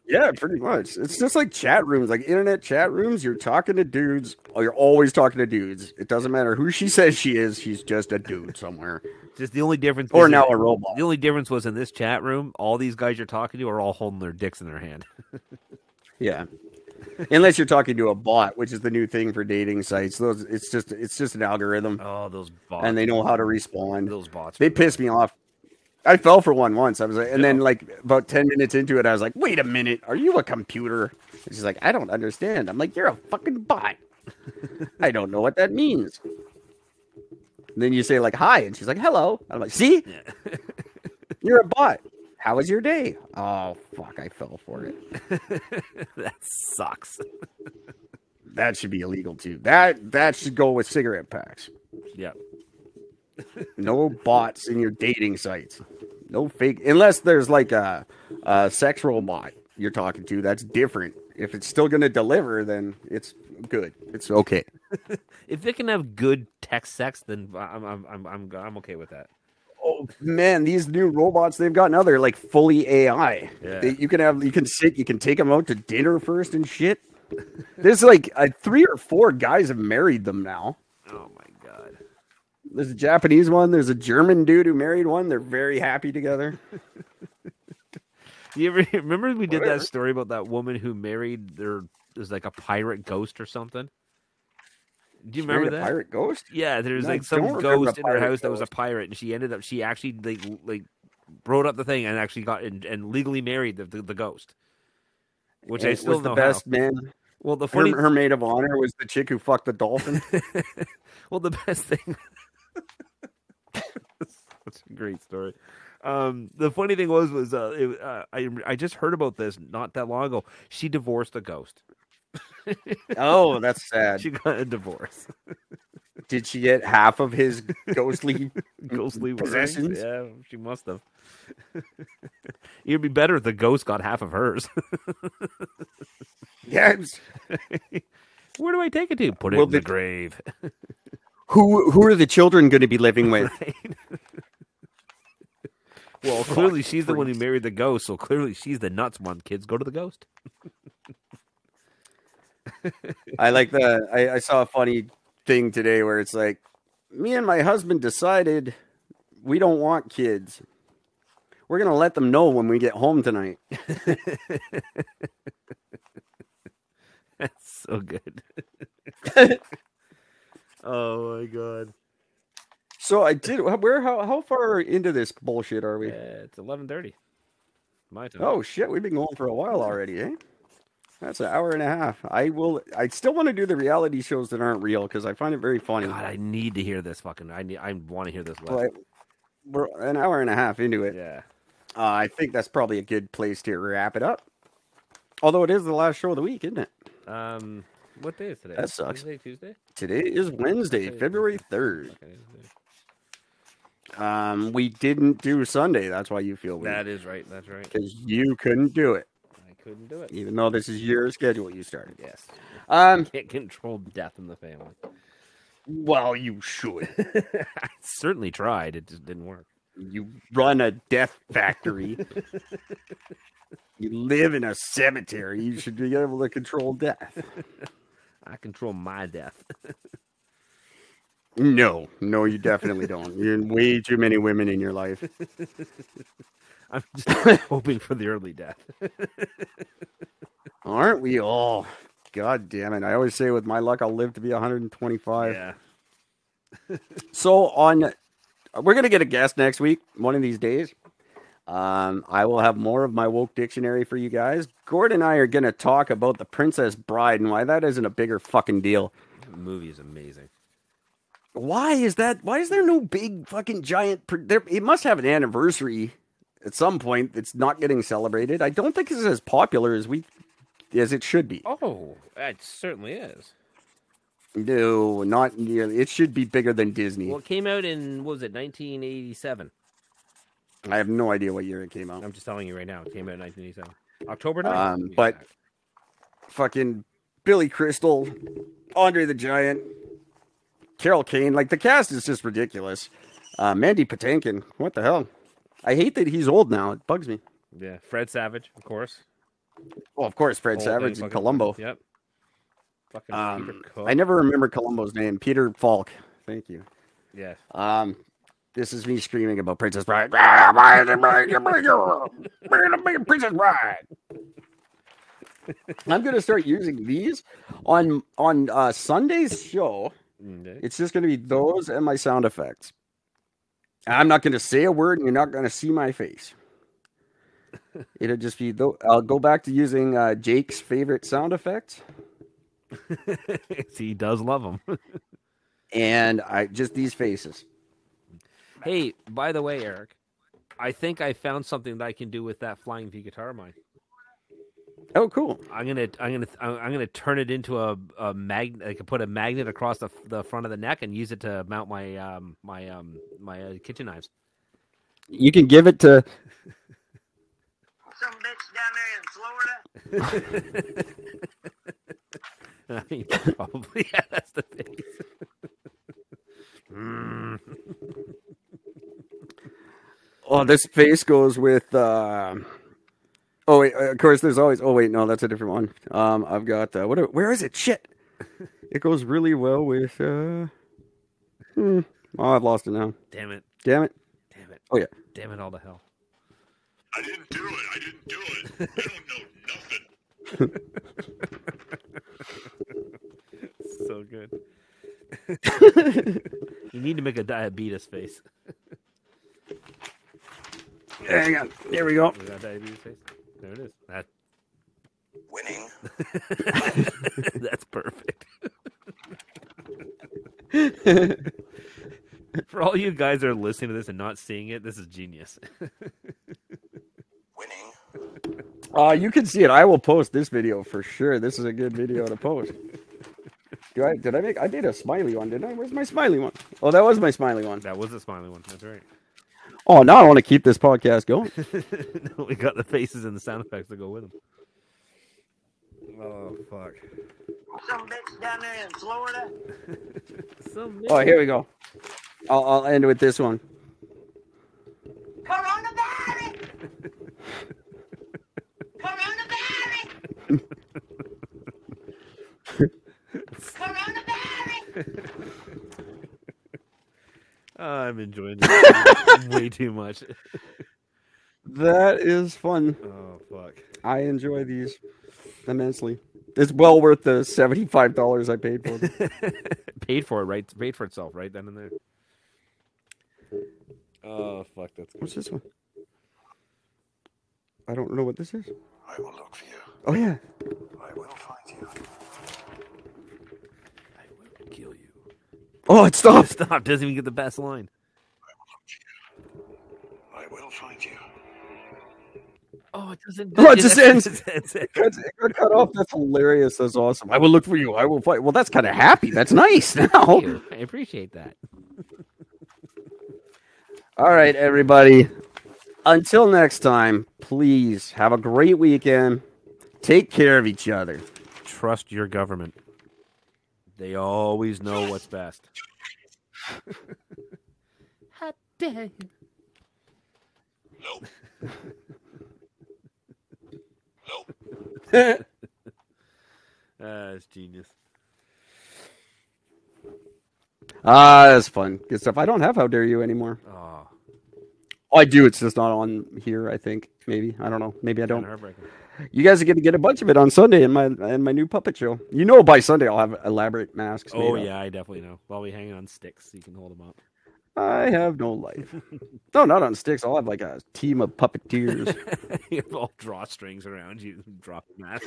Speaker 6: yeah, pretty much. It's just like chat rooms, like internet chat rooms. You're talking to dudes. Or you're always talking to dudes. It doesn't matter who she says she is. She's just a dude somewhere,
Speaker 5: Just the only difference.
Speaker 6: or now a robot.
Speaker 5: The only difference was in this chat room, all these guys you're talking to are all holding their dicks in their hand. *laughs*
Speaker 6: Yeah. Unless you're talking to a bot, which is the new thing for dating sites. Those it's just it's just an algorithm.
Speaker 5: Oh, those bots.
Speaker 6: and they know how to respond.
Speaker 5: Those bots.
Speaker 6: They piss me off. I fell for one once. I was like, and then like about ten minutes into it, I was like, "Wait a minute, are you a computer?" And she's like, "I don't understand." I'm like, "You're a fucking bot." *laughs* I don't know what that means. And then you say like, "Hi," and she's like, "Hello." I'm like, "See, *laughs* you're a bot." How was your day? Oh fuck, I fell for it. *laughs*
Speaker 5: that sucks.
Speaker 6: That should be illegal too. That that should go with cigarette packs.
Speaker 5: Yep.
Speaker 6: No bots in your dating sites. No fake, unless there's like a, a sex robot you're talking to. That's different. If it's still going to deliver, then it's good. It's okay. *laughs*
Speaker 5: If it can have good text sex, then I'm I'm I'm I'm, I'm okay with that.
Speaker 6: Oh man, these new robots they've got now they're like fully AI.
Speaker 5: Yeah.
Speaker 6: They, you can have you can sit you can take them out to dinner first and shit. There's like uh, three or four guys have married them now.
Speaker 5: Oh my god.
Speaker 6: There's a Japanese one. There's a German dude who married one. They're very happy together. *laughs*
Speaker 5: You ever remember we did
Speaker 6: Whatever.
Speaker 5: that story about that woman who married their there's like a pirate ghost or something? Do you remember
Speaker 6: Married a
Speaker 5: that?
Speaker 6: pirate ghost?
Speaker 5: Yeah, there's
Speaker 6: No, I
Speaker 5: like some ghost in her house that was a pirate, and she ended up she actually like like wrote up the thing and actually got and, and legally married the, the, the ghost. Which I still
Speaker 6: was
Speaker 5: know
Speaker 6: the best
Speaker 5: how.
Speaker 6: man.
Speaker 5: Well, the
Speaker 6: Her,
Speaker 5: funny
Speaker 6: her maid of honor was the chick who fucked the dolphin. *laughs*
Speaker 5: well, the best thing. *laughs* That's a great story. Um, the funny thing was, was uh, it, uh, I I just heard about this not that long ago. She divorced a ghost.
Speaker 6: Oh, that's *laughs* sad.
Speaker 5: She got a divorce. *laughs*
Speaker 6: Did she get half of his ghostly *laughs*
Speaker 5: Ghostly
Speaker 6: possessions?
Speaker 5: Yeah, she must have. It'd be better if the ghost got half of hers.
Speaker 6: Yes.
Speaker 5: Where do I take it to? Put it
Speaker 6: Well,
Speaker 5: in the
Speaker 6: the-
Speaker 5: grave.
Speaker 6: Who who are the children going to be living with?
Speaker 5: well, clearly she's the one who married the ghost, so clearly she's the nuts one. Kids go to the ghost.
Speaker 6: I like the. I, I saw a funny thing today where it's like, me and my husband decided we don't want kids. We're gonna let them know when we get home tonight. *laughs*
Speaker 5: That's so good. *laughs* oh my god.
Speaker 6: So I did. Where? How? How far into this bullshit are we?
Speaker 5: Yeah, it's eleven thirty. My time.
Speaker 6: Oh shit, we've been going for a while already, eh? That's an hour and a half. I will. I still want to do the reality shows that aren't real because I find it very funny.
Speaker 5: God, I need to hear this fucking. I need. I want to hear this.
Speaker 6: Well, I- we're an hour and a half into it.
Speaker 5: yeah.
Speaker 6: Uh, I think that's probably a good place to wrap it up. Although it is the last show of the week, isn't it?
Speaker 5: Um. What day is today?
Speaker 6: That sucks.
Speaker 5: Wednesday, Tuesday.
Speaker 6: Today is Wednesday. February third.
Speaker 5: Okay.
Speaker 6: Um, we didn't do Sunday. That's why you feel weird
Speaker 5: That is right. That's right.
Speaker 6: because you couldn't do it,
Speaker 5: couldn't do it.
Speaker 6: even though this is your schedule you started.
Speaker 5: Yes.
Speaker 6: Um,
Speaker 5: Can't control death in the family.
Speaker 6: well, you should. *laughs*
Speaker 5: I certainly tried. It just didn't work.
Speaker 6: You run a death factory. *laughs* you live in a cemetery. You should be able to control death.
Speaker 5: I control my death.
Speaker 6: No, no, you definitely don't. You're in way too many women in your life. *laughs*
Speaker 5: I'm just *laughs* hoping for the early death. *laughs*
Speaker 6: Aren't we all? God damn it. I always say with my luck, I'll live to be 125.
Speaker 5: yeah. *laughs*
Speaker 6: So on, we're gonna get a guest next week, one of these days. Um, I will have more of my woke dictionary for you guys. Gord and I are gonna talk about the Princess Bride and why that isn't a bigger fucking deal.
Speaker 5: The movie is amazing.
Speaker 6: Why is that? Why is there no big fucking giant? There, it must have an anniversary at some point. it's not getting celebrated. I don't think it's as popular as we as it should be.
Speaker 5: Oh, it certainly is.
Speaker 6: No, not nearly. It should be bigger than Disney.
Speaker 5: Well, it came out in what was it, 1987?
Speaker 6: I have no idea what year it came out.
Speaker 5: I'm just telling you right now. It came out in 1987, October 9th.
Speaker 6: Um, but- fucking Billy Crystal, Andre the Giant, Carol Kane. Like the cast is just ridiculous. Uh, Mandy Patinkin. What the hell? I hate that he's old now. It bugs me.
Speaker 5: yeah, Fred Savage, of course.
Speaker 6: Well, of course, Fred
Speaker 5: Whole
Speaker 6: Savage and
Speaker 5: fucking-
Speaker 6: Columbo.
Speaker 5: Yep. Fucking
Speaker 6: Um. I never remember Columbo's name. Peter Falk. Thank you.
Speaker 5: Yeah.
Speaker 6: Um, this is me screaming about Princess Bride. *laughs* Princess Bride. I'm gonna start using these on on uh, Sunday's show.
Speaker 5: Mm,
Speaker 6: It's just gonna be those and my sound effects. I'm not gonna say a word, and you're not gonna see my face. *laughs* It'll just be. Though I'll go back to using uh, Jake's favorite sound effects, *laughs*
Speaker 5: See, he does love them. *laughs*
Speaker 6: and I just these faces.
Speaker 5: hey, by the way, Eric, I think I found something that I can do with that flying V guitar of mine.
Speaker 6: Oh, cool.
Speaker 5: I'm gonna, I'm gonna, I'm I'm gonna turn it into a, a magnet. I can put a magnet across the the front of the neck and use it to mount my um my um my uh, kitchen knives.
Speaker 6: You can give it to
Speaker 7: Some bitch down there in Florida. *laughs*
Speaker 5: I mean, probably *laughs* yeah, that's the thing. Mm. *laughs*
Speaker 6: Oh, this face goes with. Uh... Oh wait, of course. There's always. Oh wait, no, that's a different one. Um, I've got. Uh, what? Where is it? Shit. *laughs* It goes really well with. Uh... hmm, Oh, I've lost it now.
Speaker 5: Damn it.
Speaker 6: Damn it.
Speaker 5: Damn it.
Speaker 6: Oh yeah.
Speaker 5: Damn it all to hell.
Speaker 2: I didn't do it. I didn't do it. *laughs* I don't know nothing. *laughs*
Speaker 5: So good. you need to make a diabetes face.
Speaker 6: Hang on. There we go.
Speaker 5: Was that diabetes face? There it is. That,
Speaker 2: Winning. *laughs* *laughs*
Speaker 5: that's perfect. *laughs* For all you guys that are listening to this and not seeing it, this is genius.
Speaker 2: Winning.
Speaker 6: Uh, you can see it. I will post this video for sure. This is a good video to post. Do I did I make I did a smiley one, didn't I? Where's my smiley one? Oh, that was my smiley one.
Speaker 5: that was a smiley one. That's right.
Speaker 6: Oh, now I want to keep this podcast going. *laughs*
Speaker 5: we got the faces and the sound effects to go with them. Oh fuck!
Speaker 7: Some bitch down there in Florida. *laughs*
Speaker 5: Some
Speaker 6: Oh, here we go. I'll, I'll end with this one.
Speaker 7: Coronavirus! *laughs* Coronavirus! Coronavirus!
Speaker 5: I'm enjoying this way too much. *laughs*
Speaker 6: That is fun.
Speaker 5: Oh fuck!
Speaker 6: I enjoy these immensely. It's well worth the seventy-five dollars I paid for them. *laughs*
Speaker 5: paid for it, right? Paid for itself, right then and there. Oh fuck! That's
Speaker 6: What's this one? I don't know what this is.
Speaker 2: I will look for you.
Speaker 6: Oh yeah.
Speaker 2: I will find you.
Speaker 5: I will kill you.
Speaker 6: Oh, it stopped. *laughs*
Speaker 5: Stop! Doesn't even get the best line.
Speaker 2: I will find you.
Speaker 5: Oh, it doesn't.
Speaker 6: Oh, it *laughs* just ends.
Speaker 5: That's it.
Speaker 6: It got cut off. That's hilarious. That's awesome. I will look for you. I will fight. Well, that's kind of happy. That's nice. Now,
Speaker 5: I appreciate that. *laughs*
Speaker 6: all right, everybody. Until next time, please have a great weekend. Take care of each other.
Speaker 5: Trust your government. They always know what's best. *laughs* How dare you?
Speaker 2: Nope. nope. *laughs*
Speaker 5: Ah, it's genius.
Speaker 6: Ah, that's fun. Good stuff. I don't have How Dare You anymore.
Speaker 5: Oh,
Speaker 6: Oh, I do. It's just not on here. I think maybe. I don't know. Maybe I don't. You guys are going to get a bunch of it on Sunday in my in my new puppet show. You know, by Sunday I'll have elaborate masks.
Speaker 5: Oh
Speaker 6: made up.
Speaker 5: yeah, I definitely know. While we hanging on sticks, so you can hold them up.
Speaker 6: I have no life. *laughs* no, not on sticks. I'll have like a team of puppeteers. *laughs*
Speaker 5: you have all drawstrings around you, and drop mask.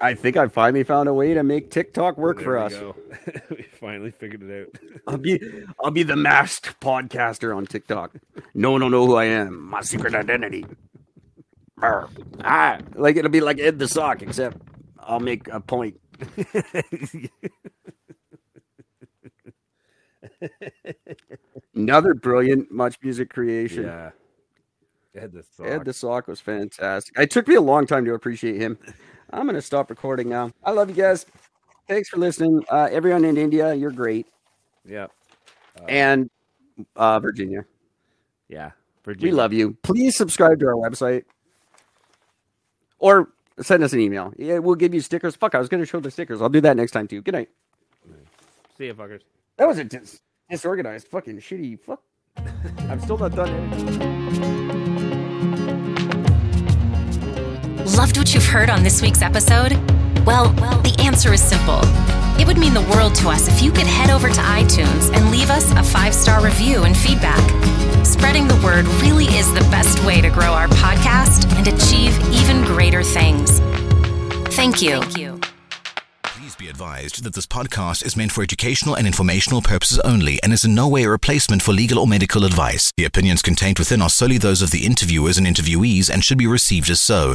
Speaker 6: I think I finally found a way to make TikTok work
Speaker 5: There
Speaker 6: for us. *laughs*
Speaker 5: we finally figured it out.
Speaker 6: I'll be I'll be the masked podcaster on TikTok. No one will know who I am. My secret identity. Ah, like it'll be like Ed the Sock, except I'll make a point. *laughs* Another brilliant MuchMusic creation.
Speaker 5: yeah. Ed the sock.
Speaker 6: Ed the Sock was fantastic. It took me a long time to appreciate him. I'm gonna stop recording now. I love you guys. Thanks for listening. Uh, everyone in India, you're great,
Speaker 5: yeah.
Speaker 6: and uh, Virginia.
Speaker 5: Yeah. Virginia.
Speaker 6: We love you. Please subscribe to our website or send us an email. Yeah, we'll give you stickers. Fuck, I was going to show the stickers. I'll do that next time too. Good night.
Speaker 5: See you, fuckers.
Speaker 6: That was a dis- disorganized, fucking shitty. Fuck. I'm still not done.
Speaker 1: Loved what you've heard on this week's episode? Well, well, the answer is simple. It would mean the world to us if you could head over to iTunes and leave us a five star review and feedback. Spreading the word really is the best way to grow our podcast and achieve even greater things. Thank you. Thank you.
Speaker 8: Please be advised that this podcast is meant for educational and informational purposes only and is in no way a replacement for legal or medical advice. The opinions contained within are solely those of the interviewers and interviewees and should be received as so.